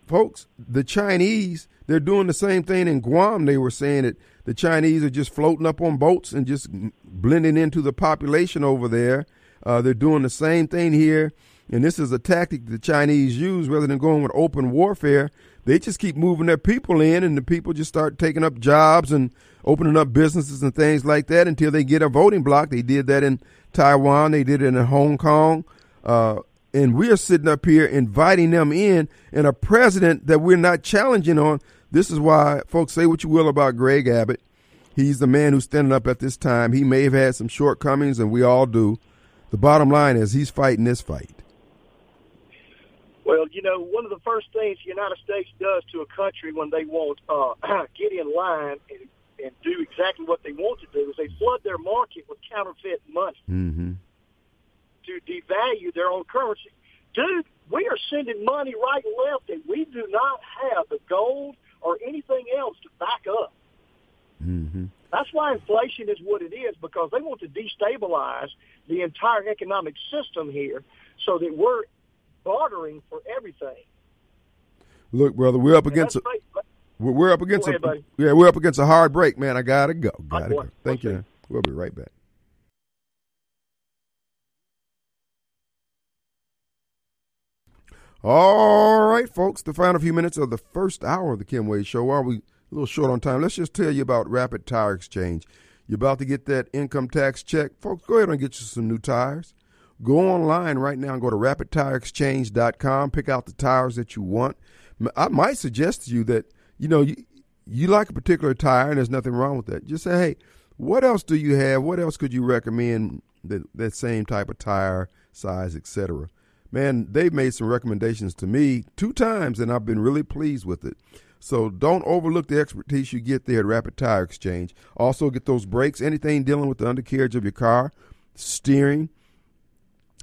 folks, the Chinese, they're doing the same thing in Guam. They were saying that the Chinese are just floating up on boats and just blending into the population over there. Uh, they're doing the same thing here. And this is a tactic the Chinese use rather than going with open warfare. They just keep moving their people in, and the people just start taking up jobs and opening up businesses and things like that until they get a voting block. They did that in Taiwan, they did it in Hong Kong. Uh, and we're sitting up here inviting them in and a president that we're not challenging on. This is why, folks, say what you will about Greg Abbott. He's the man who's standing up at this time. He may have had some shortcomings, and we all do. The bottom line is he's fighting this fight. Well, you know, one of the first things the United States does to a country when they won't uh, get in line and, and do exactly what they want to do is they flood their market with counterfeit money. Mm-hmm to devalue their own currency. Dude, we are sending money right and left and we do not have the gold or anything else to back up. Mm-hmm. That's why inflation is what it is because they want to destabilize the entire economic system here so that we're bartering for everything. Look, brother, we're up against a, we're up against ahead, a, yeah, we're up against a hard break, man. I gotta go. Gotta go. Thank you. We'll be right back. All right, folks, the final few minutes of the first hour of the Kim Wade Show. Are we a little short on time? Let's just tell you about Rapid Tire Exchange. You're about to get that income tax check. Folks, go ahead and get you some new tires. Go online right now and go to rapidtireexchange.com. Pick out the tires that you want. I might suggest to you that, you know, you, you like a particular tire and there's nothing wrong with that. Just say, hey, what else do you have? What else could you recommend that, that same type of tire, size, etc.? Man, they've made some recommendations to me two times, and I've been really pleased with it. So don't overlook the expertise you get there at Rapid Tire Exchange. Also, get those brakes, anything dealing with the undercarriage of your car, steering,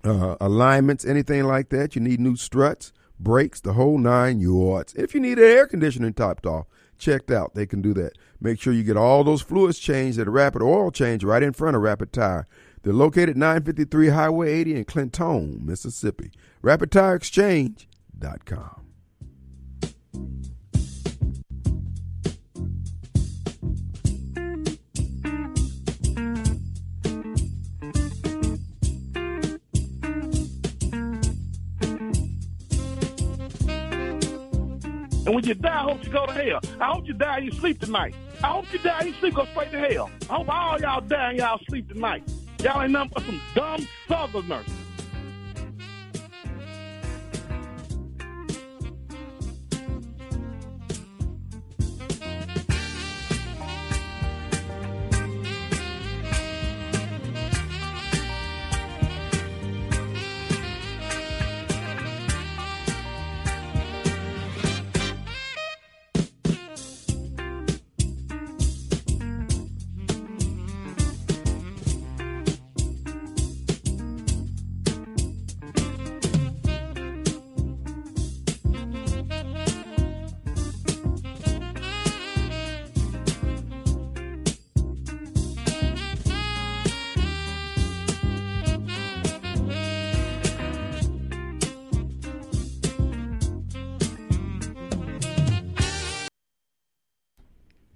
uh, alignments, anything like that. You need new struts, brakes, the whole nine yards. If you need an air conditioning topped off, checked out, they can do that. Make sure you get all those fluids changed at a Rapid Oil Change right in front of Rapid Tire. They're located 953 Highway 80 in Clinton, Mississippi. RapidTireExchange.com. And when you die, I hope you go to hell. I hope you die and you sleep tonight. I hope you die and you sleep go straight to hell. I hope all y'all die and y'all sleep tonight. Y'all ain't nothing but some dumb southerners.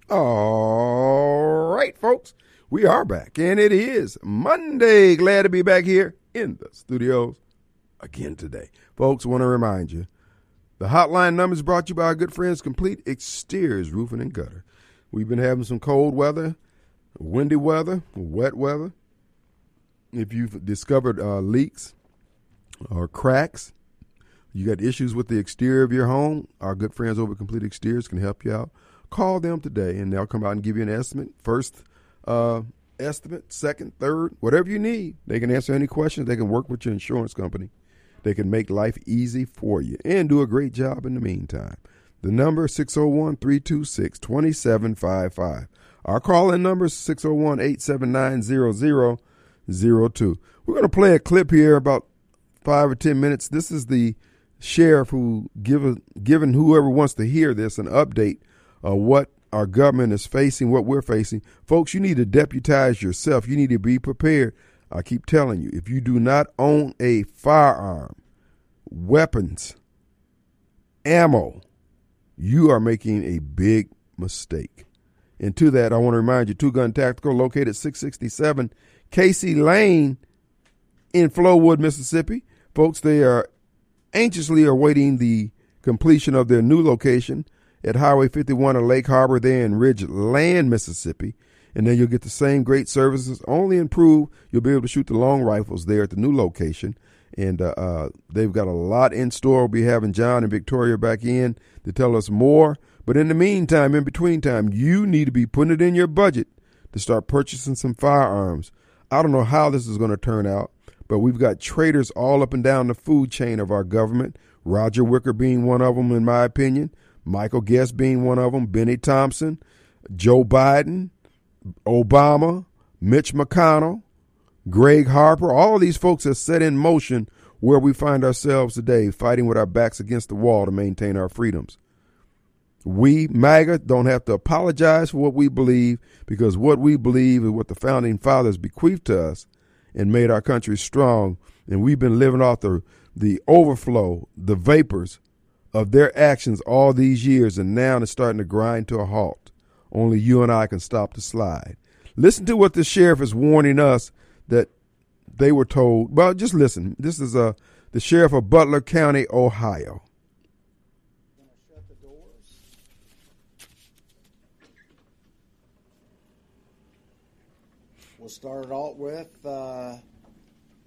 All right, folks, we are back, and it is Monday. Glad to be back here in the studios again today. Folks, want to remind you the hotline number is brought to you by our good friends Complete Exteriors Roofing and Gutter. We've been having some cold weather, windy weather, wet weather. If you've discovered uh, leaks or cracks, you got issues with the exterior of your home, our good friends over at Complete Exteriors can help you out. Call them today and they'll come out and give you an estimate. First uh, estimate, second, third, whatever you need. They can answer any questions. They can work with your insurance company. They can make life easy for you and do a great job in the meantime. The number 601 326 2755. Our call in number is 601 879 0002. We're going to play a clip here about five or 10 minutes. This is the sheriff who given given whoever wants to hear this an update of what our government is facing, what we're facing. Folks, you need to deputize yourself. You need to be prepared. I keep telling you, if you do not own a firearm, weapons, ammo, you are making a big mistake. And to that, I want to remind you, Two Gun Tactical, located 667 Casey Lane in Flowood, Mississippi. Folks, they are anxiously awaiting the completion of their new location at Highway 51 in Lake Harbor there in Ridgeland, Mississippi. And then you'll get the same great services, only improved. You'll be able to shoot the long rifles there at the new location. And uh, uh, they've got a lot in store. We'll be having John and Victoria back in to tell us more. But in the meantime, in between time, you need to be putting it in your budget to start purchasing some firearms. I don't know how this is going to turn out, but we've got traitors all up and down the food chain of our government. Roger Wicker being one of them, in my opinion. Michael Guest being one of them, Bennie Thompson, Joe Biden, Obama, Mitch McConnell, Gregg Harper, all these folks have set in motion where we find ourselves today, fighting with our backs against the wall to maintain our freedoms. We, MAGA, don't have to apologize for what we believe because what we believe is what the founding fathers bequeathed to us and made our country strong. And we've been living off the, the overflow, the vapors of their actions all these years, and now it's starting to grind to a halt. Only you and I can stop the slide. Listen to what the sheriff is warning us that they were told. Well, just listen. This is uh, the sheriff of Butler County, Ohio. We'll start it out with uh,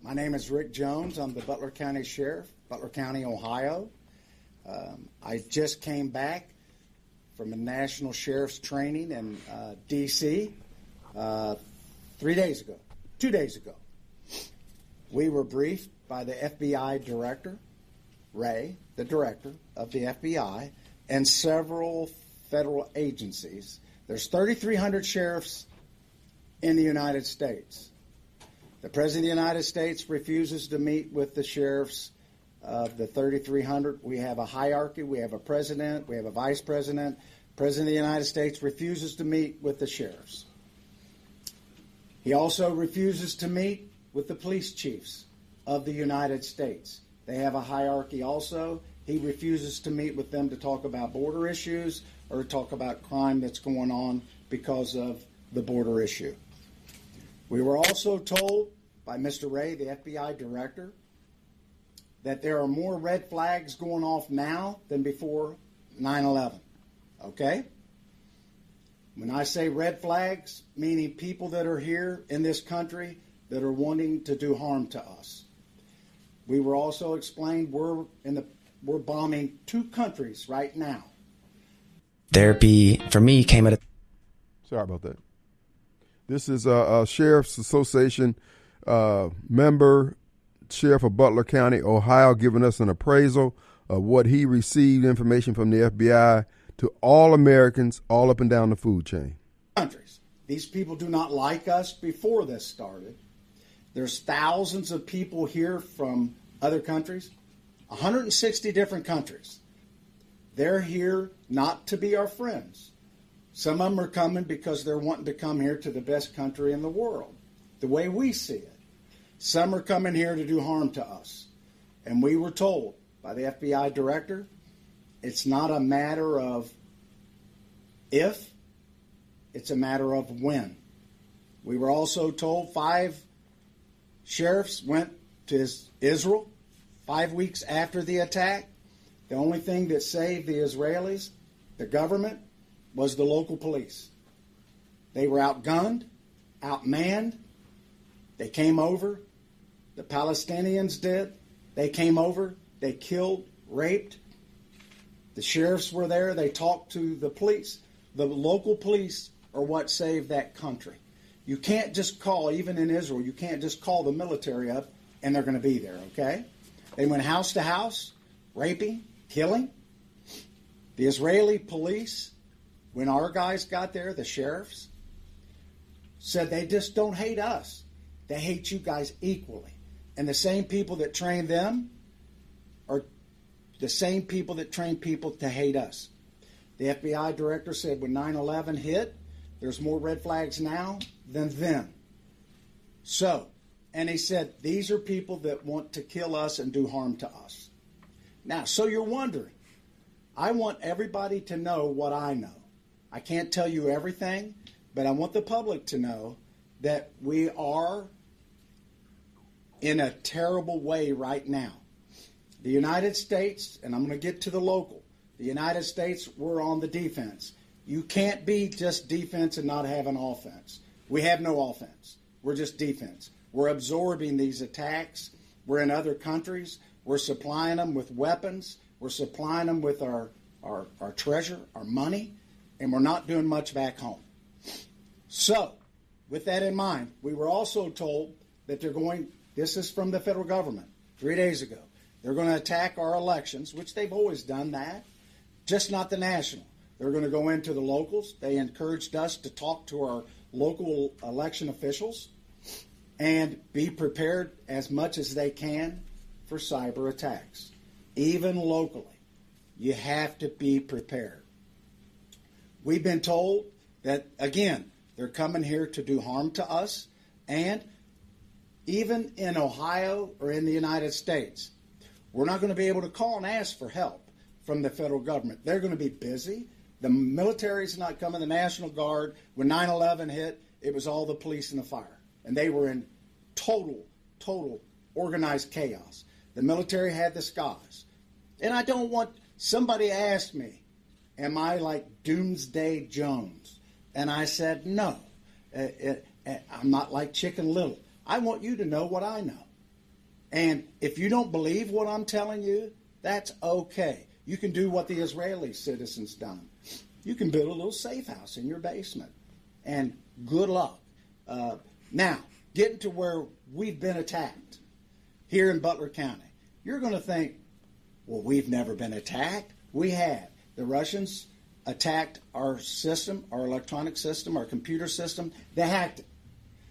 my name is Rick Jones. I'm the Butler County Sheriff, Butler County, Ohio. Um, I just came back from a national sheriff's training in uh, D.C. Uh, three days ago, two days ago. We were briefed by the FBI director, Wray, the director of the FBI, and several federal agencies. There's 3,300 sheriffs in the United States. The President of the United States refuses to meet with the sheriffs of the 3,300. We have a hierarchy. We have a president. We have a vice president. President of the United States refuses to meet with the sheriffs. He also refuses to meet with the police chiefs of the United States. They have a hierarchy also. He refuses to meet with them to talk about border issues or talk about crime that's going on because of the border issue. We were also told by Mr. Wray, the FBI director, that there are more red flags going off now than before 9 11. Okay? When I say red flags, meaning people that are here in this country that are wanting to do harm to us. We were also explained we're in the we're bombing two countries right now. There be for me came at a Sorry about that. This is a, a Sheriff's Association uh, member, Sheriff of Butler County, Ohio, giving us an appraisal of what he received information from the FBI to all Americans all up and down the food chain. Countries. These people do not like us before this started. There's thousands of people here from other countries, 160 different countries. They're here not to be our friends. Some of them are coming because they're wanting to come here to the best country in the world, the way we see it. Some are coming here to do harm to us. And we were told by the FBI director it's not a matter of if, it's a matter of when. We were also told five sheriffs went to Israel five weeks after the attack. The only thing that saved the Israelis, the government, was the local police. They were outgunned, outmanned. They came over. The Palestinians did. They came over. They killed, raped. The sheriffs were there. They talked to the police. The local police are what saved that country. You can't just call, even in Israel, you can't just call the military up and they're going to be there, okay? They went house to house, raping, killing. The Israeli police when our guys got there, the sheriffs said they just don't hate us. They hate you guys equally. And the same people that train them are the same people that train people to hate us. The FBI director said when 9 11 hit, there's more red flags now than then. So, and he said, these are people that want to kill us and do harm to us. Now, so you're wondering, I want everybody to know what I know. I can't tell you everything, but I want the public to know that we are in a terrible way right now. The United States, and I'm going to get to the local, the United States, we're on the defense. You can't be just defense and not have an offense. We have no offense. We're just defense. We're absorbing these attacks. We're in other countries. We're supplying them with weapons. We're supplying them with our, our, our treasure, our money and we're not doing much back home. So, with that in mind, we were also told that they're going, this is from the federal government three days ago. They're going to attack our elections, which they've always done that, just not the national. They're going to go into the locals. They encouraged us to talk to our local election officials and be prepared as much as they can for cyber attacks, even locally. You have to be prepared. We've been told that, again, they're coming here to do harm to us. And even in Ohio or in the United States, we're not going to be able to call and ask for help from the federal government. They're going to be busy. The military's not coming, the National Guard. When 9 11 hit, it was all the police and the fire. And they were in total, total organized chaos. The military had the skies. And I don't want somebody asked me, Am I like Doomsday Jones? And I said, No. Uh, uh, uh, I'm not like Chicken Little. I want you to know what I know. And if you don't believe what I'm telling you, that's okay. You can do what the Israeli citizens done. You can build a little safe house in your basement. And good luck. Uh, now, getting to where we've been attacked here in Butler County, you're going to think, well, we've never been attacked. We have. The Russians attacked our system, our electronic system, our computer system. They hacked it.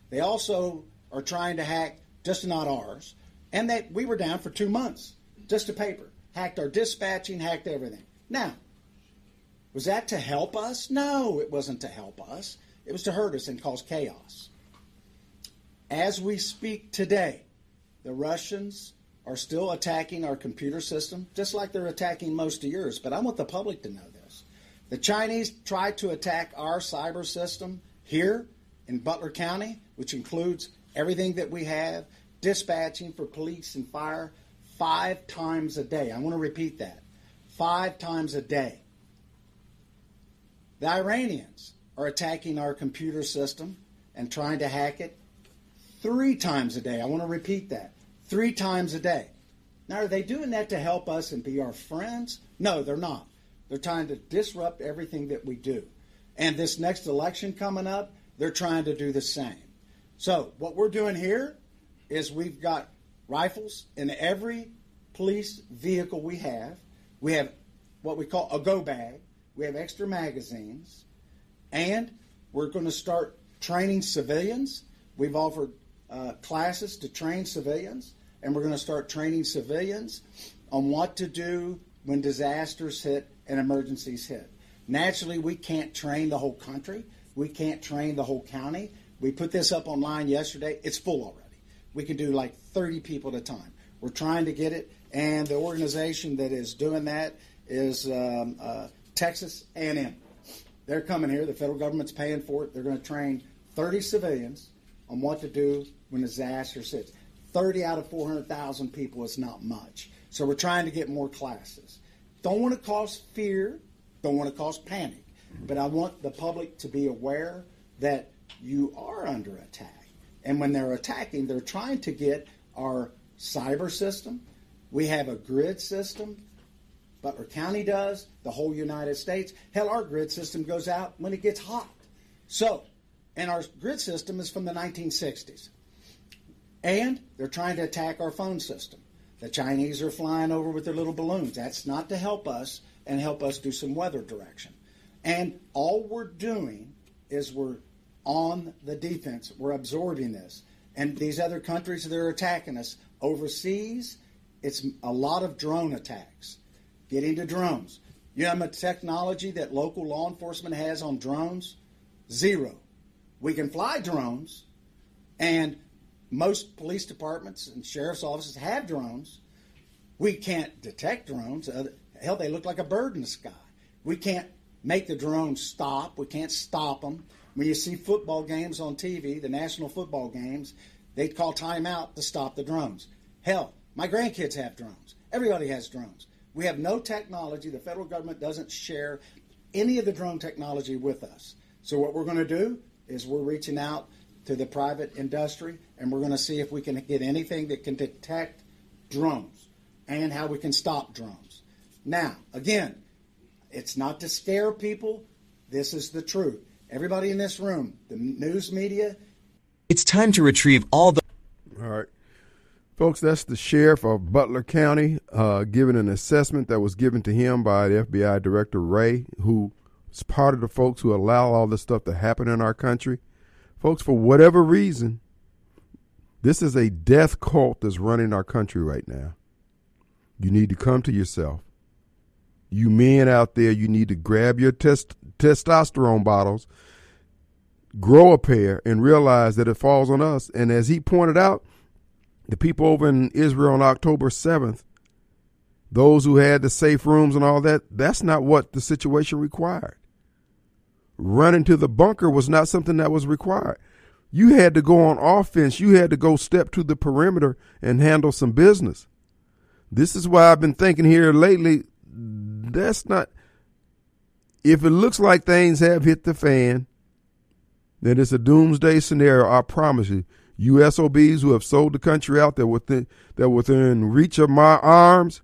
They also are trying to hack just not ours. And that we were down for two months, just a paper. Hacked our dispatching, hacked everything. Now, was that to help us? No, it wasn't to help us. It was to hurt us and cause chaos. As we speak today, the Russians are still attacking our computer system, just like they're attacking most of yours. But I want the public to know this. The Chinese tried to attack our cyber system here in Butler County, which includes everything that we have, dispatching for police and fire, five times a day. I want to repeat that. Five times a day. The Iranians are attacking our computer system and trying to hack it three times a day. I want to repeat that three times a day. Now, are they doing that to help us and be our friends? No, they're not. They're trying to disrupt everything that we do. And this next election coming up, they're trying to do the same. So, what we're doing here is we've got rifles in every police vehicle we have. We have what we call a go bag. We have extra magazines. And we're going to start training civilians. We've offered uh, classes to train civilians and we're going to start training civilians on what to do when disasters hit and emergencies hit. Naturally, we can't train the whole country. We can't train the whole county. We put this up online yesterday. It's full already. We can do like 30 people at a time. We're trying to get it, and the organization that is doing that is um, uh, Texas A&M. They're coming here. The federal government's paying for it. They're going to train 30 civilians on what to do when a disaster hits. 30 out of 400,000 people is not much. So we're trying to get more classes. Don't want to cause fear, don't want to cause panic, but I want the public to be aware that you are under attack. And when they're attacking, they're trying to get our cyber system. We have a grid system. Butler County does, the whole United States. Hell, our grid system goes out when it gets hot. So, and our grid system is from the 1960s. And they're trying to attack our phone system. The Chinese are flying over with their little balloons. That's not to help us and help us do some weather direction. And all we're doing is we're on the defense. We're absorbing this. And these other countries that are attacking us overseas, it's a lot of drone attacks. Getting to drones. You know how much technology that local law enforcement has on drones? Zero. We can fly drones, and most police departments and sheriff's offices have drones. We can't detect drones. Uh, hell, they look like a bird in the sky. We can't make the drones stop. We can't stop them. When you see football games on TV, the national football games, they call timeout to stop the drones. Hell, my grandkids have drones. Everybody has drones. We have no technology. The federal government doesn't share any of the drone technology with us. So what we're going to do is we're reaching out to the private industry, and we're going to see if we can get anything that can detect drones and how we can stop drones. Now, again, it's not to scare people. This is the truth. Everybody in this room, the news media. It's time to retrieve all the. All right. Folks, that's the sheriff of Butler County uh, giving an assessment that was given to him by the FBI Director Wray, who is part of the folks who allow all this stuff to happen in our country. Folks, for whatever reason, this is a death cult that's running our country right now. You need to come to yourself. You men out there, you need to grab your test, testosterone bottles, grow a pair, and realize that it falls on us. And as he pointed out, the people over in Israel on October 7th, those who had the safe rooms and all that, that's not what the situation required running to the bunker was not something that was required. You had to go on offense. You had to go step to the perimeter and handle some business. This is why I've been thinking here lately. That's not. If it looks like things have hit the fan, then it's a doomsday scenario. I promise you. USOBs who have sold the country out there within that within reach of my arms,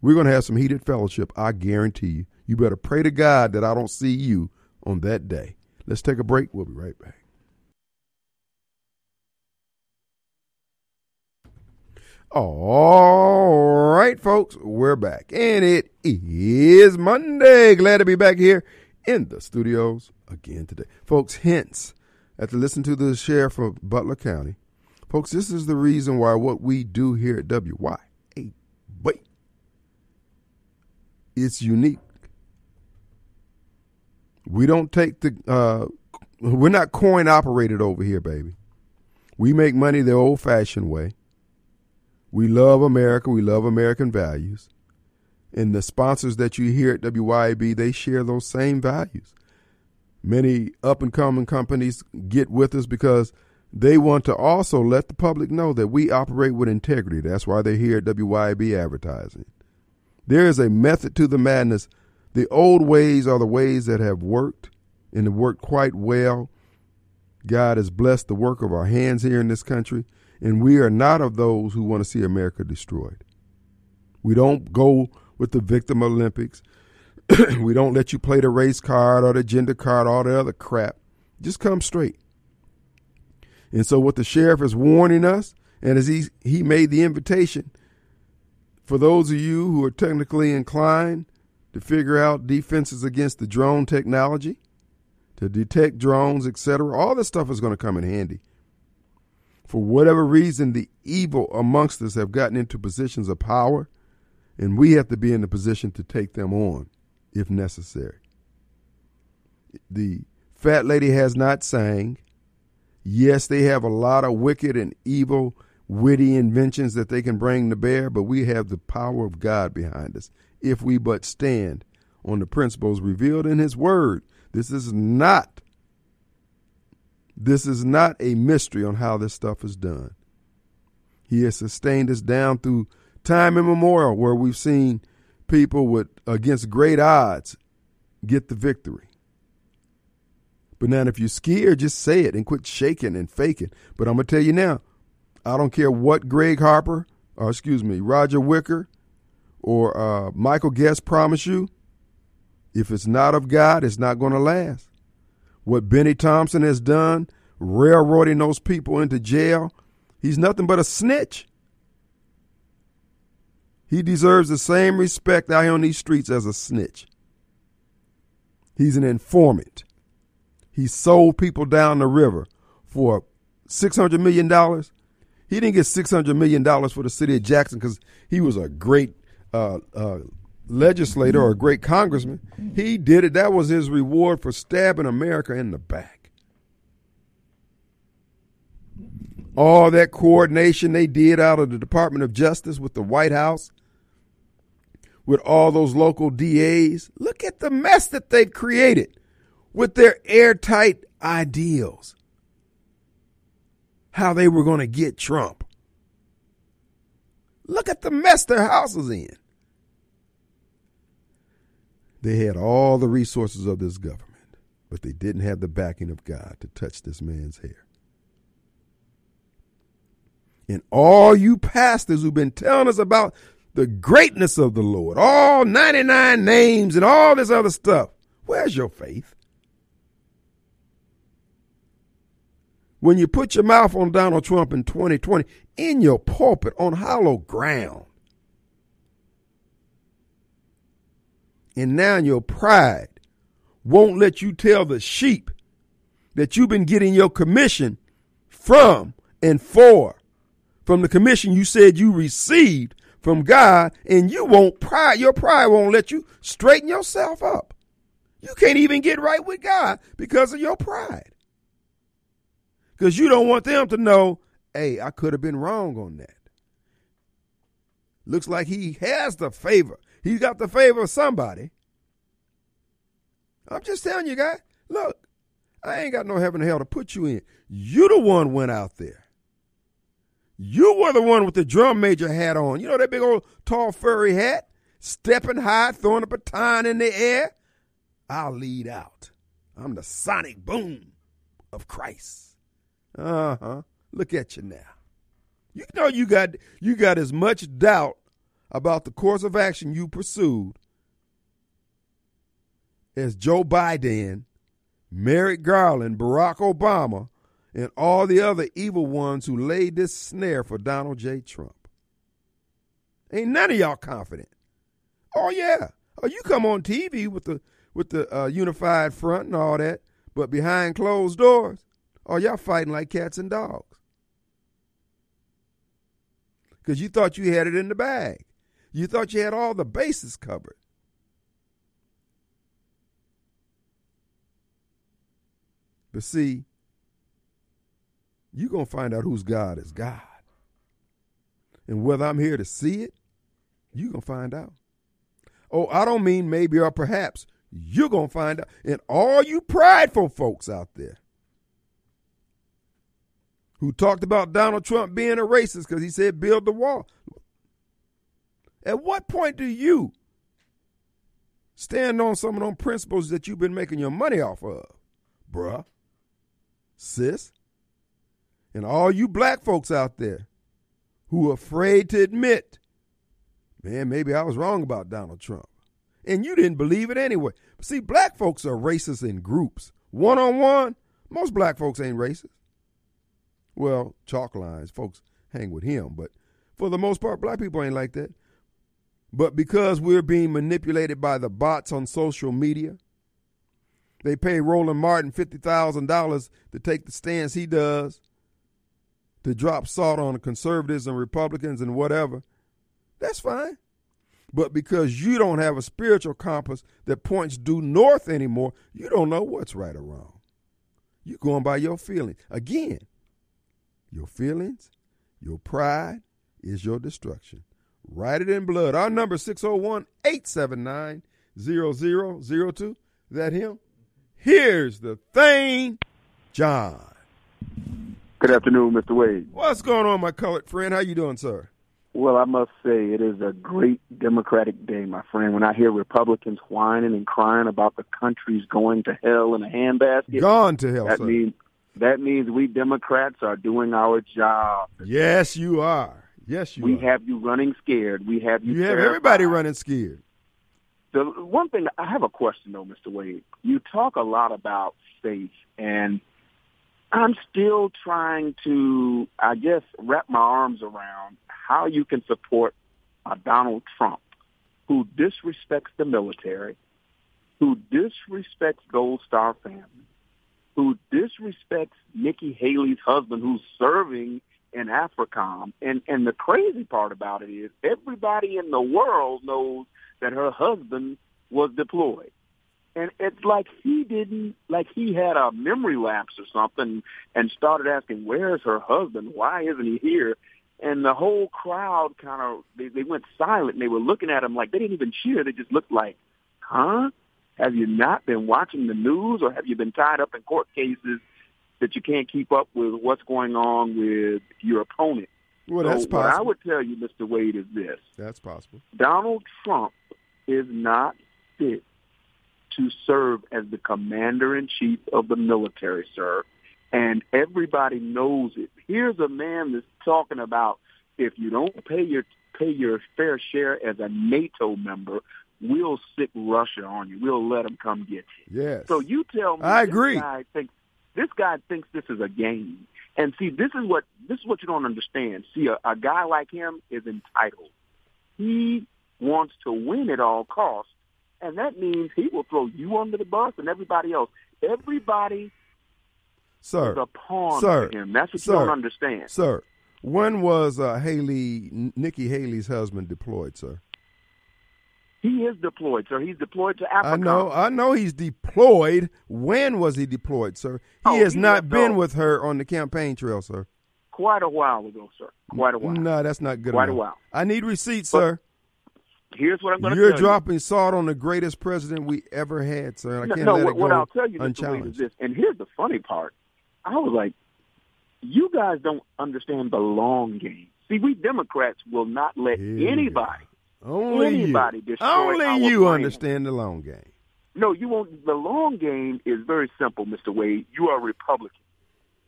we're gonna have some heated fellowship. I guarantee you. You better pray to God that I don't see you on that day. Let's take a break. We'll be right back. All right, folks, we're back. And it is Monday. Glad to be back here in the studios again today. Folks, hence, after listening to the sheriff of Butler County, folks, this is the reason why what we do here at WYAB it's unique we don't take the, uh, we're not coin operated over here, baby. We make money the old fashioned way. We love America. We love American values. And the sponsors that you hear at WYAB, they share those same values. Many up and coming companies get with us because they want to also let the public know that we operate with integrity. That's why they're here at WYAB advertising. There is a method to the madness the old ways are the ways that have worked. and it worked quite well. God has blessed the work of our hands here in this country, and we are not of those who want to see America destroyed. We don't go with the victim Olympics. we don't let you play the race card or the gender card, all the other crap. Just come straight. And so, what the sheriff is warning us, and as he, he made the invitation, for those of you who are technically inclined to figure out defenses against the drone technology, to detect drones, etc., all this stuff is going to come in handy. For whatever reason, the evil amongst us have gotten into positions of power, and we have to be in the position to take them on if necessary. The fat lady has not sang. Yes, they have a lot of wicked and evil, witty inventions that they can bring to bear, but we have the power of God behind us if we but stand on the principles revealed in His Word. This is not this is not a mystery on how this stuff is done. He has sustained us down through time immemorial, where we've seen people with against great odds get the victory. But now, if you're scared, just say it and quit shaking and faking. But I'm gonna tell you now, I don't care what Gregg Harper, or excuse me, Roger Wicker, or uh, Michael Guest promise you. If it's not of God, it's not going to last. What Bennie Thompson has done, railroading those people into jail, he's nothing but a snitch. He deserves the same respect out here on these streets as a snitch. He's an informant. He sold people down the river for $600 million. He didn't get $600 million for the city of Jackson because he was a great uh, uh, legislator or a great congressman. Mm-hmm. He did it. That was his reward for stabbing America in the back. All that coordination they did out of the Department of Justice with the White House, with all those local DAs. Look at the mess that they've created with their airtight ideals. How they were going to get Trump. Look at the mess their house is in. They had all the resources of this government, but they didn't have the backing of God to touch this man's hair. And all you pastors who've been telling us about the greatness of the Lord, all 99 names and all this other stuff, where's your faith? When you put your mouth on Donald Trump in 2020 in your pulpit on hollow ground, And now your pride won't let you tell the sheep that you've been getting your commission from and for, from the commission you said you received from God, and you won't pride, your pride won't let you straighten yourself up. You can't even get right with God because of your pride. Because you don't want them to know, hey, I could have been wrong on that. Looks like he has the favor. He's got the favor of somebody. I'm just telling you, guys. Look, I ain't got no heaven and hell to put you in. You the one went out there. You were the one with the drum major hat on. You know that big old tall furry hat? Stepping high, throwing a baton in the air. I'll lead out. I'm the sonic boom of Christ. Uh-huh. Look at you now. You know you got you got as much doubt about the course of action you pursued as Joe Biden, Merrick Garland, Barack Obama, and all the other evil ones who laid this snare for Donald J. Trump. Ain't none of y'all confident. Oh yeah. Oh, you come on TV with the with the uh, unified front and all that, but behind closed doors, oh y'all fighting like cats and dogs. Because you thought you had it in the bag. You thought you had all the bases covered. But see, you're going to find out whose God is God. And whether I'm here to see it, you're going to find out. Oh, I don't mean maybe or perhaps. You're going to find out. And all you prideful folks out there who talked about Donald Trump being a racist because he said build the wall. At what point do you stand on some of those principles that you've been making your money off of? bruh, sis. And all you black folks out there who are afraid to admit, man, maybe I was wrong about Donald Trump. And you didn't believe it anyway. But see, black folks are racist in groups. One on one, most black folks ain't racist. Well, chalk lines, folks hang with him, but for the most part, black people ain't like that. But because we're being manipulated by the bots on social media, they pay Roland Martin $50,000 to take the stance he does, to drop salt on the conservatives and Republicans and whatever. That's fine. But because you don't have a spiritual compass that points due north anymore, you don't know what's right or wrong. You're going by your feelings. Again, your feelings, your pride is your destruction. Write it in blood. Our number 601 879 0002. That him? Here's the thing, John. Good afternoon, Mr. Wade. What's going on, my colored friend? How you doing, sir? Well, I must say it is a great Democratic day, my friend. When I hear Republicans whining and crying about the country's going to hell in a handbasket, gone to hell, that sir. means that means we Democrats are doing our job. Yes, you are. Yes, you we are. have you running scared. We have you. you have everybody running scared. The one thing I have a question though, Mr. Wade. You talk a lot about faith, and I'm still trying to, I guess, wrap my arms around how you can support a Donald Trump who disrespects the military, who disrespects Gold Star family, who disrespects Nikki Haley's husband who's serving in AFRICOM. And and the crazy part about it is everybody in the world knows that her husband was deployed. And it's like he didn't, like he had a memory lapse or something and started asking, where's her husband? Why isn't he here? And the whole crowd kind of, they, they went silent and they were looking at him like they didn't even cheer. They just looked like, huh? Have you not been watching the news or have you been tied up in court cases that you can't keep up with what's going on with your opponent? Well, so that's what I would tell you, Mr. Wade, is this. That's possible. Donald Trump is not fit to serve as the commander in chief of the military, sir. And everybody knows it. Here's a man that's talking about if you don't pay your pay your fair share as a NATO member, we'll sick Russia on you. We'll let them come get you. Yes. So you tell me I agree. guy thinks this guy thinks this is a game. And see, this is what this is what you don't understand. See, a, a guy like him is entitled. He wants to win at all costs, and that means he will throw you under the bus and everybody else. Everybody sir, is a pawn sir, for him. That's what sir, you don't understand. Sir, when was uh, Haley, Nikki Haley's husband deployed, sir? He is deployed, sir. He's deployed to Africa. I know, I know he's deployed. When was he deployed, sir? He Oh, has he not been off. with her on the campaign trail, sir. Quite a while ago, sir. Quite a while. No, that's not good Quite a while. I need receipts, But sir. Here's what I'm going to You're dropping salt on the greatest president we ever had, sir. I No, can't no let what, it go what I'll tell you, is this. And here's the funny part. I was like, you guys don't understand the long game. See, we Democrats will not let Here. anybody, Only anybody you. destroy Only you plan. understand the long game. No, you won't. The long game is very simple, Mr. Wade. You are a Republican.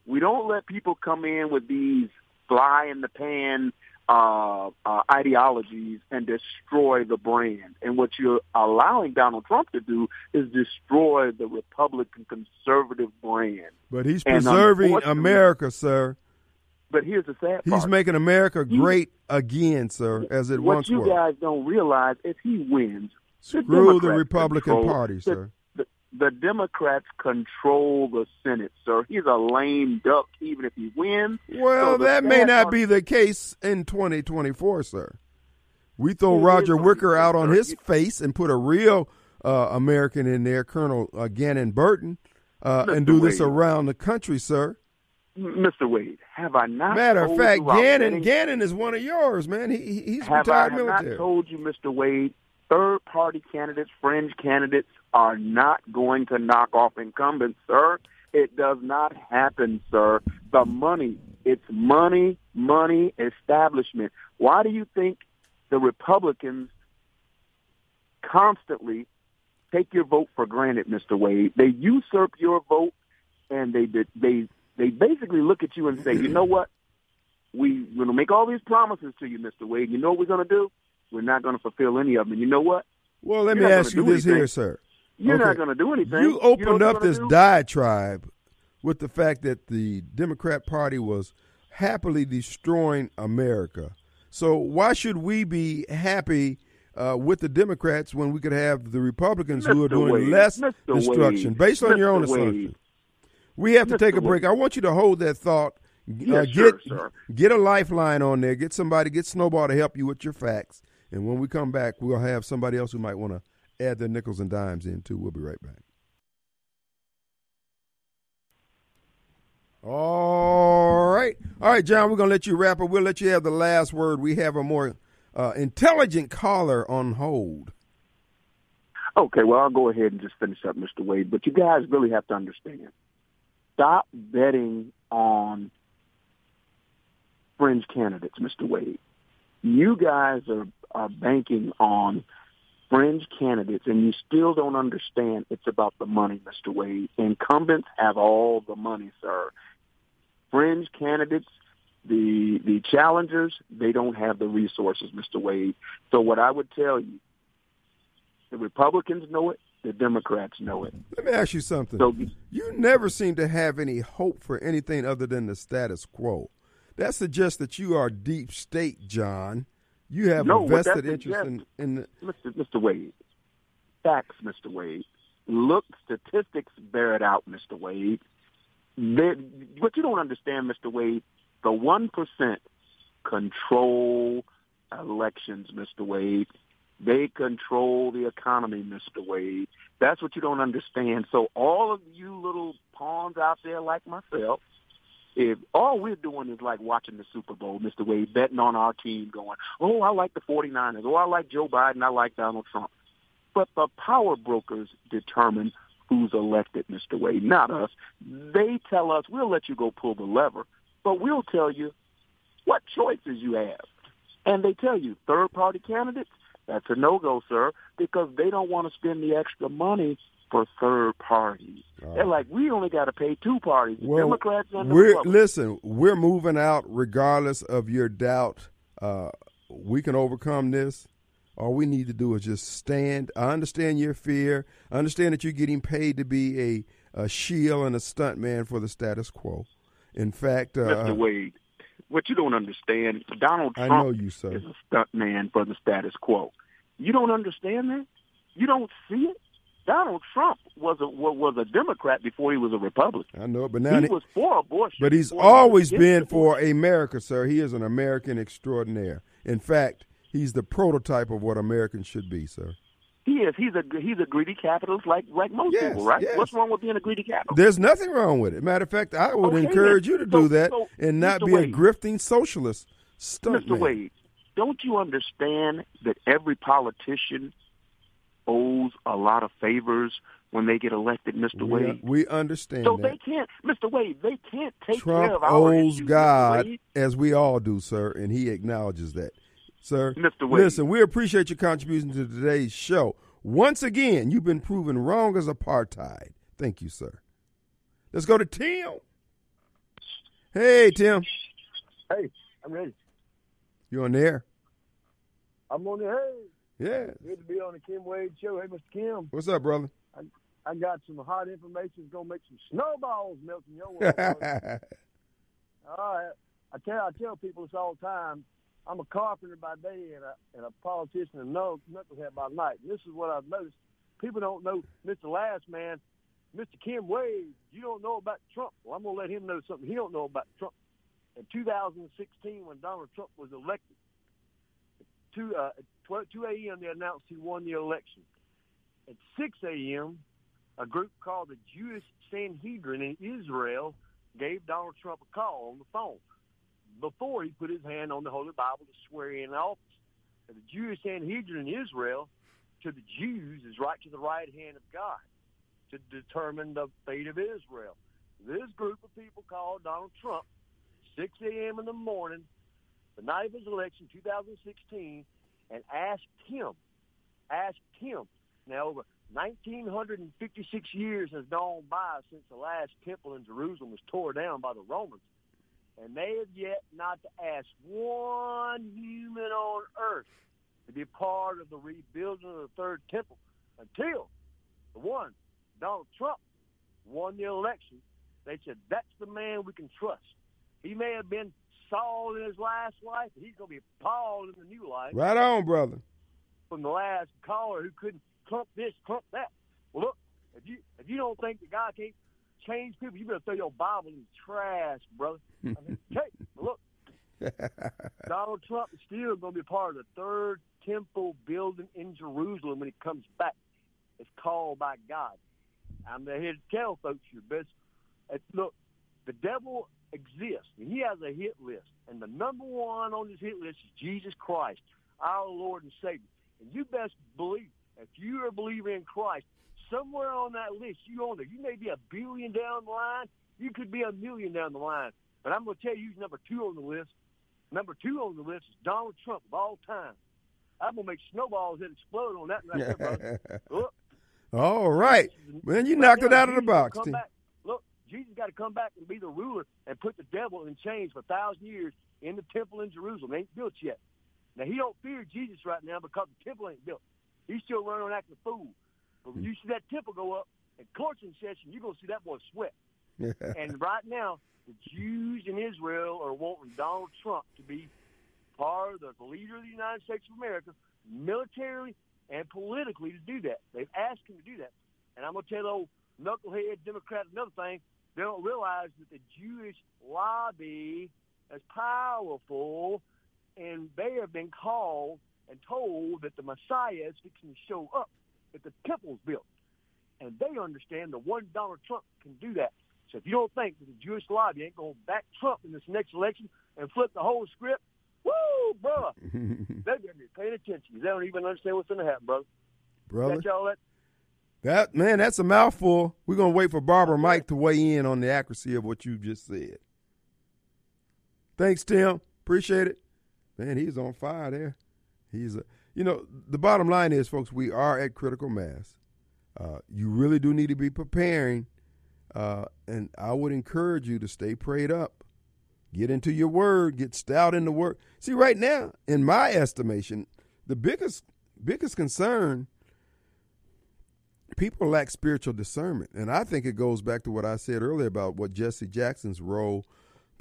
We don't let people come in with these fly in the pan uh, uh, ideologies and destroy the brand. And what you're allowing Donald Trump to do is destroy the Republican conservative brand. But he's preserving America, sir. But here's the sad He's part. making America He- great again, sir, as it once was. what you guys don't realize is he wins. The Screw the Democrats Republican control- Party, the- sir. The, the Democrats control the Senate, sir. He's a lame duck, even if he wins. Well, So that may not be the case in 2024, sir. We throw Roger Wicker out on his face and put a real uh, American in there, Colonel uh, Ghannon Burton, uh, and do this around the country, sir. Mr. Wade, have I not? Matter of fact, Ghannon Burton- Ghannon is one of yours, man. He, he- he's have I have military. not told you, Mr. Wade? Third party candidates, fringe candidates are not going to knock off incumbents, sir. It does not happen, sir. The money, it's money, money, establishment. Why do you think the Republicans constantly take your vote for granted, Mr. Wade? They usurp your vote and they they they basically look at you and say, you know what? We, we're going to make all these promises to you, Mr. Wade. You know what we're going to do? We're not going to fulfill any of them. And you know what? Well, let You're me ask you this anything. here, sir. You're okay. not going to do anything. You opened you know up this do? diatribe with the fact that the Democrat Party was happily destroying America. So why should we be happy uh, with the Democrats when we could have the Republicans Mr. who are doing Wade. less Mr. destruction, Wade. based on Mr. your own Wade. assumption? We have to take a break. I want you to hold that thought. Yes, uh, sure, get sir. get a lifeline on there. Get somebody. Get Snowball to help you with your facts. And when we come back, we'll have somebody else who might want to add their nickels and dimes in too. We'll be right back. All right, all right, John. We're gonna let you wrap up. We'll let you have the last word. We have a more uh, intelligent caller on hold. Okay, well, I'll go ahead and just finish up, Mr. Wade. But you guys really have to understand. Stop betting on fringe candidates, Mr. Wade. You guys are, are banking on fringe candidates, and you still don't understand it's about the money, Mr. Wade. Incumbents have all the money, sir. Fringe candidates, the the challengers, they don't have the resources, Mr. Wade. So what I would tell you, the Republicans know it, the Democrats know it. Let me ask you something. So you never seem to have any hope for anything other than the status quo. That suggests that you are deep state, John. You have No, a vested interest in, in the, Mr. Mr. Wade, facts, Mr. Wade. Look, statistics bear it out, Mr. Wade. They, what you don't understand, Mr. Wade, the one percent control elections, Mr. Wade. They control the economy, Mr. Wade. That's what you don't understand. So all of you little pawns out there like myself, if all we're doing is like watching the Super Bowl, Mr. Wade, betting on our team going, oh, I like the 49ers. Oh, I like Joe Biden. I like Donald Trump. But the power brokers determine who's elected, Mr. Wade, not us. They tell us, we'll let you go pull the lever, but we'll tell you what choices you have. And they tell you, third-party candidates, that's a no-go, sir, because they don't want to spend the extra money for third parties. They're like, we only got to pay two parties, Well, Democrats and the we're Republicans. listen. We're moving out regardless of your doubt. Uh, we can overcome this. All we need to do is just stand. I understand your fear. I understand that you're getting paid to be a, a shield and a stuntman for the status quo. In fact, uh, Mr. Wade, what you don't understand, Donald Trump I know you, sir. is a stunt man for the status quo. You don't understand that? You don't see it? Donald Trump was a was a Democrat before he was a Republican. I know but now he was for abortion. But he's he always been for America, sir. He is an American extraordinaire. In fact, he's the prototype of what Americans should be, sir. He is. He's a he's a greedy capitalist like like most Yes, people, right? yes. What's wrong with being a greedy capitalist? There's nothing wrong with it. Matter of fact, I would Okay, encourage you to So- do that so, and not Mr. be Wade. a grifting socialist stunt Mr. man. Wade, don't you understand that every politician owes a lot of favors when they get elected, Mr. We, Wade? we understand So that. they can't, Mr. Wade, they can't take Trump care of our owes issues. God, as we all do, sir, and he acknowledges that. Sir, Mr. Wade. listen, we appreciate your contribution to today's show. Once again, you've been proven wrong as apartheid. Thank you, sir. Let's go to Tim. Hey, Tim. Hey, I'm ready. You on there? I'm on the hey. Yeah. Good to be on the Kim Wade show. Hey, Mr. Kim, What's up, brother? I got some hot information that's gonna make some snowballs melt in your world. all right. I tell I tell people this all the time. I'm a carpenter by day and a and a politician and no knucklehead by night. And this is what I've noticed. People don't know Mr. Last Man, Mr. Kim Wade. You don't know about Trump. Well, I'm gonna let him know something he don't know about Trump. In 2016, when Donald Trump was elected, two uh, at 12, 2 a.m. they announced he won the election. At 6 a.m., a group called the Jewish Sanhedrin in Israel gave Donald Trump a call on the phone before he put his hand on the Holy Bible to swear in office. And the Jewish Sanhedrin in Israel, to the Jews, is right to the right hand of God to determine the fate of Israel. This group of people called Donald Trump 6 a.m. in the morning, the night of his election, 2016, and asked him, asked him. Now, over 1956 years has gone by since the last temple in Jerusalem was tore down by the Romans, and they have yet not to ask one human on earth to be part of the rebuilding of the third temple until the one, Donald Trump, won the election. They said, that's the man we can trust. He may have been Saul in his last life, but he's going to be Paul in the new life. Right on, brother. From the last caller who couldn't clump this, clump that. Well, look, if you if you don't think that God can't change people, you better throw your Bible in the trash, brother. I mean, hey, look, Donald Trump is still going to be part of the third temple building in Jerusalem when he comes back. It's called by God. I'm here to tell folks your best. Look, the devil exists, and he has a hit list. And the number one on his hit list is Jesus Christ, our Lord and Savior. And you best believe, if you are a believer in Christ, somewhere on that list, you on there. You may be a billion down the line. You could be a million down the line. But I'm going to tell you who's number two on the list. Number two on the list is Donald Trump of all time. I'm going to make snowballs that explode on that right there, brother. All right. Man, you knocked it out of the box. Back. Look, Jesus got to come back and be the ruler and put the devil in chains for a thousand years in the temple in Jerusalem. It ain't built yet. Now, he don't fear Jesus right now because the temple ain't built. He's still running around acting a fool. But when you see that temple go up in courting session, you're going to see that boy sweat. and right now, the Jews in Israel are wanting Donald Trump to be part of the leader of the United States of America, militarily and politically to do that. They've asked him to do that. And I'm going to tell old knucklehead Democrat another thing. They don't realize that the Jewish lobby is powerful, and they have been called and told that the Messiah is fixing to show up, that the temple's built. And they understand the one Donald Trump can do that. So if you don't think that the Jewish lobby ain't going to back Trump in this next election and flip the whole script, woo, bro, they better be paying attention. They don't even understand what's going to happen, brother. Brother. Got y'all that? That man, that's a mouthful. We're gonna wait for Barbara Mike to weigh in on the accuracy of what you just said. Thanks, Tim. Appreciate it. Man, he's on fire there. He's a, you know, the bottom line is, folks, we are at critical mass. Uh, you really do need to be preparing, uh, and I would encourage you to stay prayed up. Get into your word. Get stout in the word. See, right now, in my estimation, the biggest biggest concern people lack spiritual discernment. And I think it goes back to what I said earlier about what Jesse Jackson's role,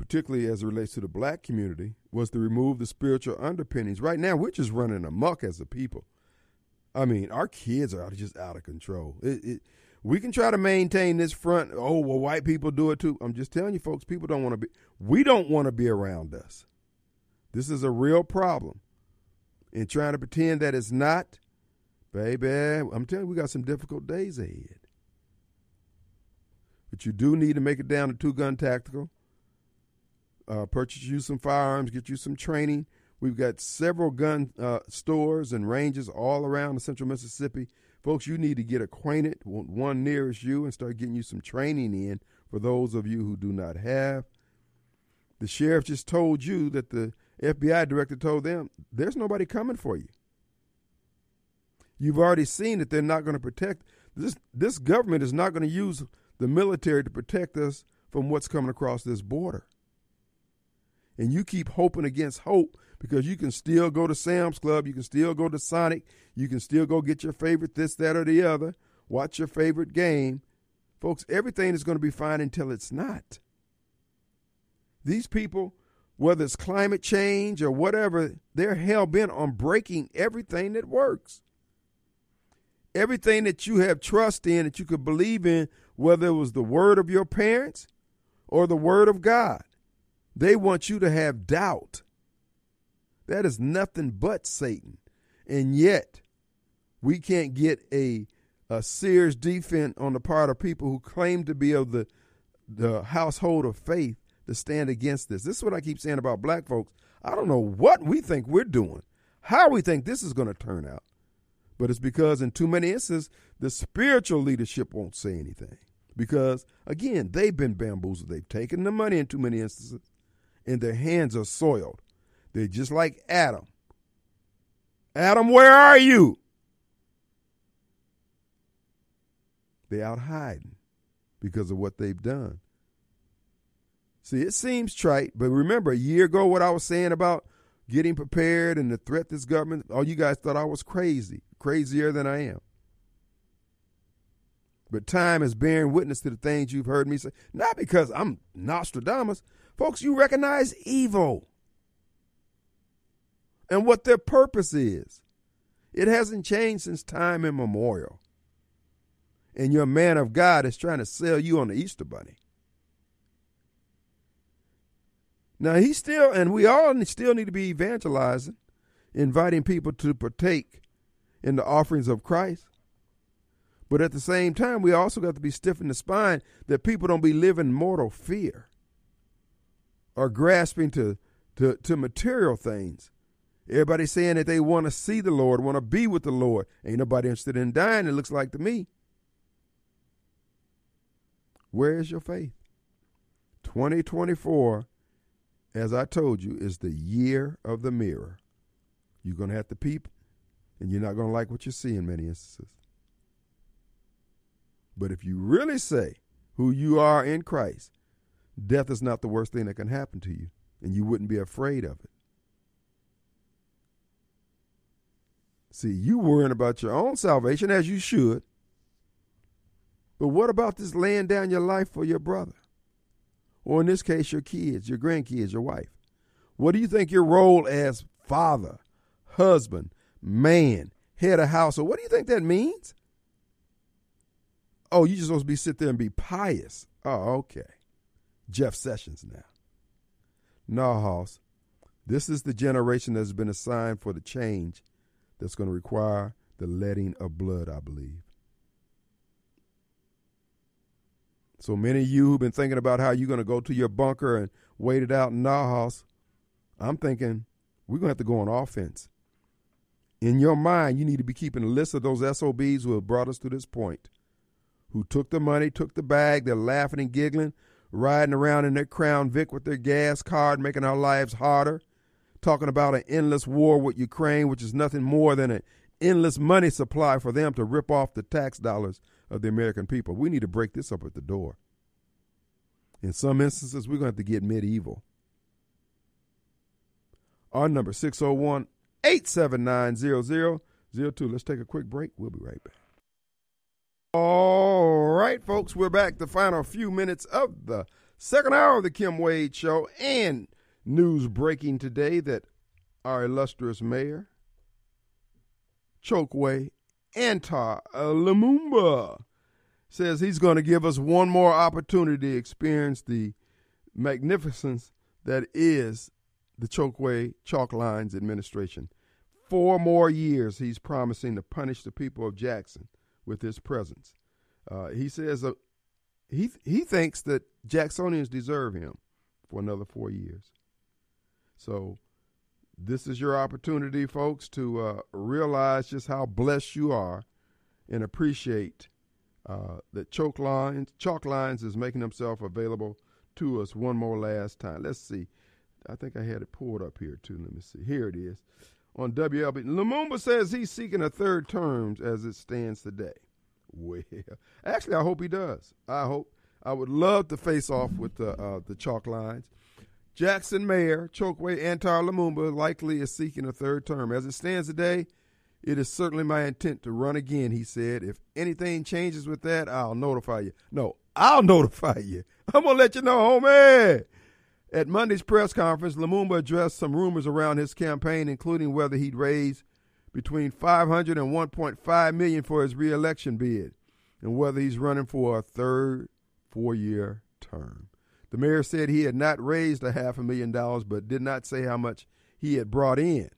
particularly as it relates to the black community, was to remove the spiritual underpinnings. Right now, we're just running amok as a people. I mean, our kids are just out of control. It, it, we can try to maintain this front. Oh, well, white people do it too. I'm just telling you, folks, people don't want to be, we don't want to be around us. This is a real problem. And trying to pretend that it's not, Baby, I'm telling you, we got some difficult days ahead. But you do need to make it down to two gun tactical. Uh, purchase you some firearms, get you some training. We've got several gun uh, stores and ranges all around the central Mississippi. Folks, you need to get acquainted with one nearest you and start getting you some training in for those of you who do not have. The sheriff just told you that the FBI director told them there's nobody coming for you. You've already seen that they're not going to protect this. This government is not going to use the military to protect us from what's coming across this border. And you keep hoping against hope because you can still go to Sam's Club, you can still go to Sonic, you can still go get your favorite this, that, or the other, watch your favorite game. Folks, everything is going to be fine until it's not. These people, whether it's climate change or whatever, they're hell bent on breaking everything that works everything that you have trust in, that you could believe in, whether it was the word of your parents or the word of God. They want you to have doubt. That is nothing but Satan. And yet, we can't get a, a serious defense on the part of people who claim to be of the, the household of faith to stand against this. This is what I keep saying about black folks. I don't know what we think we're doing, how we think this is going to turn out. But it's because in too many instances, the spiritual leadership won't say anything. Because, again, they've been bamboozled. They've taken the money in too many instances, and their hands are soiled. They're just like Adam. Adam, where are you? They're out hiding because of what they've done. See, it seems trite, but remember a year ago what I was saying about getting prepared and the threat this government, all you guys thought I was crazy, crazier than I am. But time is bearing witness to the things you've heard me say. Not because I'm Nostradamus. Folks, you recognize evil and what their purpose is. It hasn't changed since time immemorial. And your man of God is trying to sell you on the Easter Bunny. Now he still, and we all still need to be evangelizing, inviting people to partake in the offerings of Christ. But at the same time, we also got to be stiff in the spine that people don't be living mortal fear or grasping to, to, to material things. Everybody saying that they want to see the Lord, want to be with the Lord. Ain't nobody interested in dying, it looks like to me. Where is your faith? 2024 as I told you, is the year of the mirror. You're going to have to peep, and you're not going to like what you see in many instances. But if you really say who you are in Christ, death is not the worst thing that can happen to you, and you wouldn't be afraid of it. See, you worrying about your own salvation as you should. But what about this laying down your life for your brother? or in this case, your kids, your grandkids, your wife. What do you think your role as father, husband, man, head of household, what do you think that means? Oh, you just supposed to be sit there and be pious. Oh, okay. Jeff Sessions now. No, Hoss. This is the generation that's been assigned for the change that's going to require the letting of blood, I believe. So many of you who've been thinking about how you're going to go to your bunker and wait it out in house, I'm thinking we're going to have to go on offense. In your mind, you need to be keeping a list of those SOBs who have brought us to this point, who took the money, took the bag, they're laughing and giggling, riding around in their Crown Vic with their gas card, making our lives harder, talking about an endless war with Ukraine, which is nothing more than an endless money supply for them to rip off the tax dollars of the American people. We need to break this up at the door. In some instances, we're going to have to get medieval. Our number 601 879 0002. Let's take a quick break. We'll be right back. All right, folks, we're back. The final few minutes of the second hour of the Kim Wade Show and news breaking today that our illustrious mayor, Chokwe Antar Lumumba says he's going to give us one more opportunity to experience the magnificence that is the Chokwe Chalk Lines administration. Four more years he's promising to punish the people of Jackson with his presence. Uh, he says uh, he he thinks that Jacksonians deserve him for another four years. So this is your opportunity, folks, to uh, realize just how blessed you are and appreciate uh, that Choke Lines, Chalk Lines is making himself available to us one more last time. Let's see. I think I had it pulled up here too. Let me see. Here it is on WLB. Lumumba says he's seeking a third term as it stands today. Well, actually, I hope he does. I hope. I would love to face off with the uh, the chalk lines. Jackson Mayor Chokwe Antar Lumumba likely is seeking a third term. As it stands today, it is certainly my intent to run again, he said. If anything changes with that, I'll notify you. No, I'll notify you. I'm going to let you know, homie. At Monday's press conference, Lumumba addressed some rumors around his campaign, including whether he'd raise between 500 and 1.5 million for his reelection bid, and whether he's running for a third four-year term. The mayor said he had not raised a half a million dollars, but did not say how much he had brought in.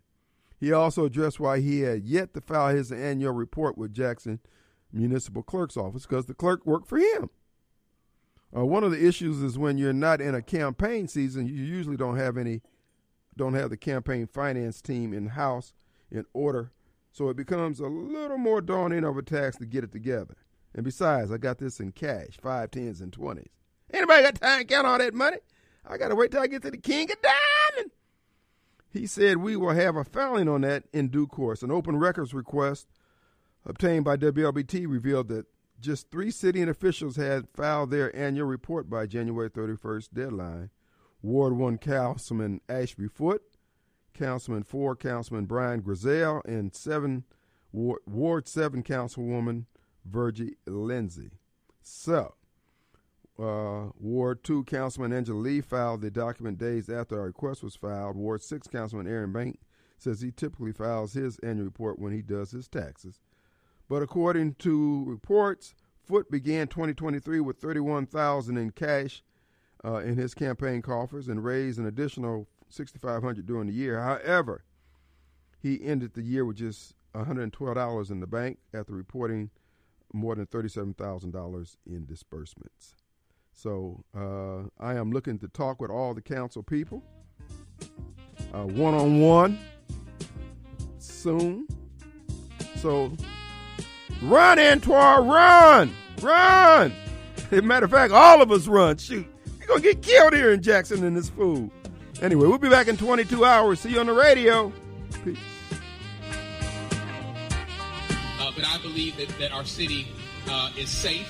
He also addressed why he had yet to file his annual report with Jackson Municipal Clerk's office because the clerk worked for him. Uh, one of the issues is when you're not in a campaign season, you usually don't have any, don't have the campaign finance team in house in order, so it becomes a little more daunting of a task to get it together. And besides, I got this in cash, five tens and twenties. Anybody got time to count all that money? I got to wait till I get to the king of diamond. He said we will have a filing on that in due course. An open records request obtained by WLBT revealed that just three sitting officials had filed their annual report by January 31st deadline. Ward 1 Councilman Ashby Foote, Councilman 4 Councilman Brian Grizzell, and 7 Ward, Ward 7 Councilwoman Virgie Lindsay. So, uh, Ward 2 Councilman Angela Lee filed the document days after our request was filed. Ward 6 Councilman Aaron Bank says he typically files his annual report when he does his taxes. But according to reports, Foote began 2023 with 31,000 in cash uh, in his campaign coffers and raised an additional 6,500 during the year. However, he ended the year with just $112 in the bank after reporting more than $37,000 in disbursements. So uh, I am looking to talk with all the council people one on one soon. So run, Antoine, run, run. As a matter of fact, all of us run. Shoot, you're going to get killed here in Jackson in this food. Anyway, we'll be back in 22 hours. See you on the radio. Peace. Uh, but I believe that, that our city uh, is safe.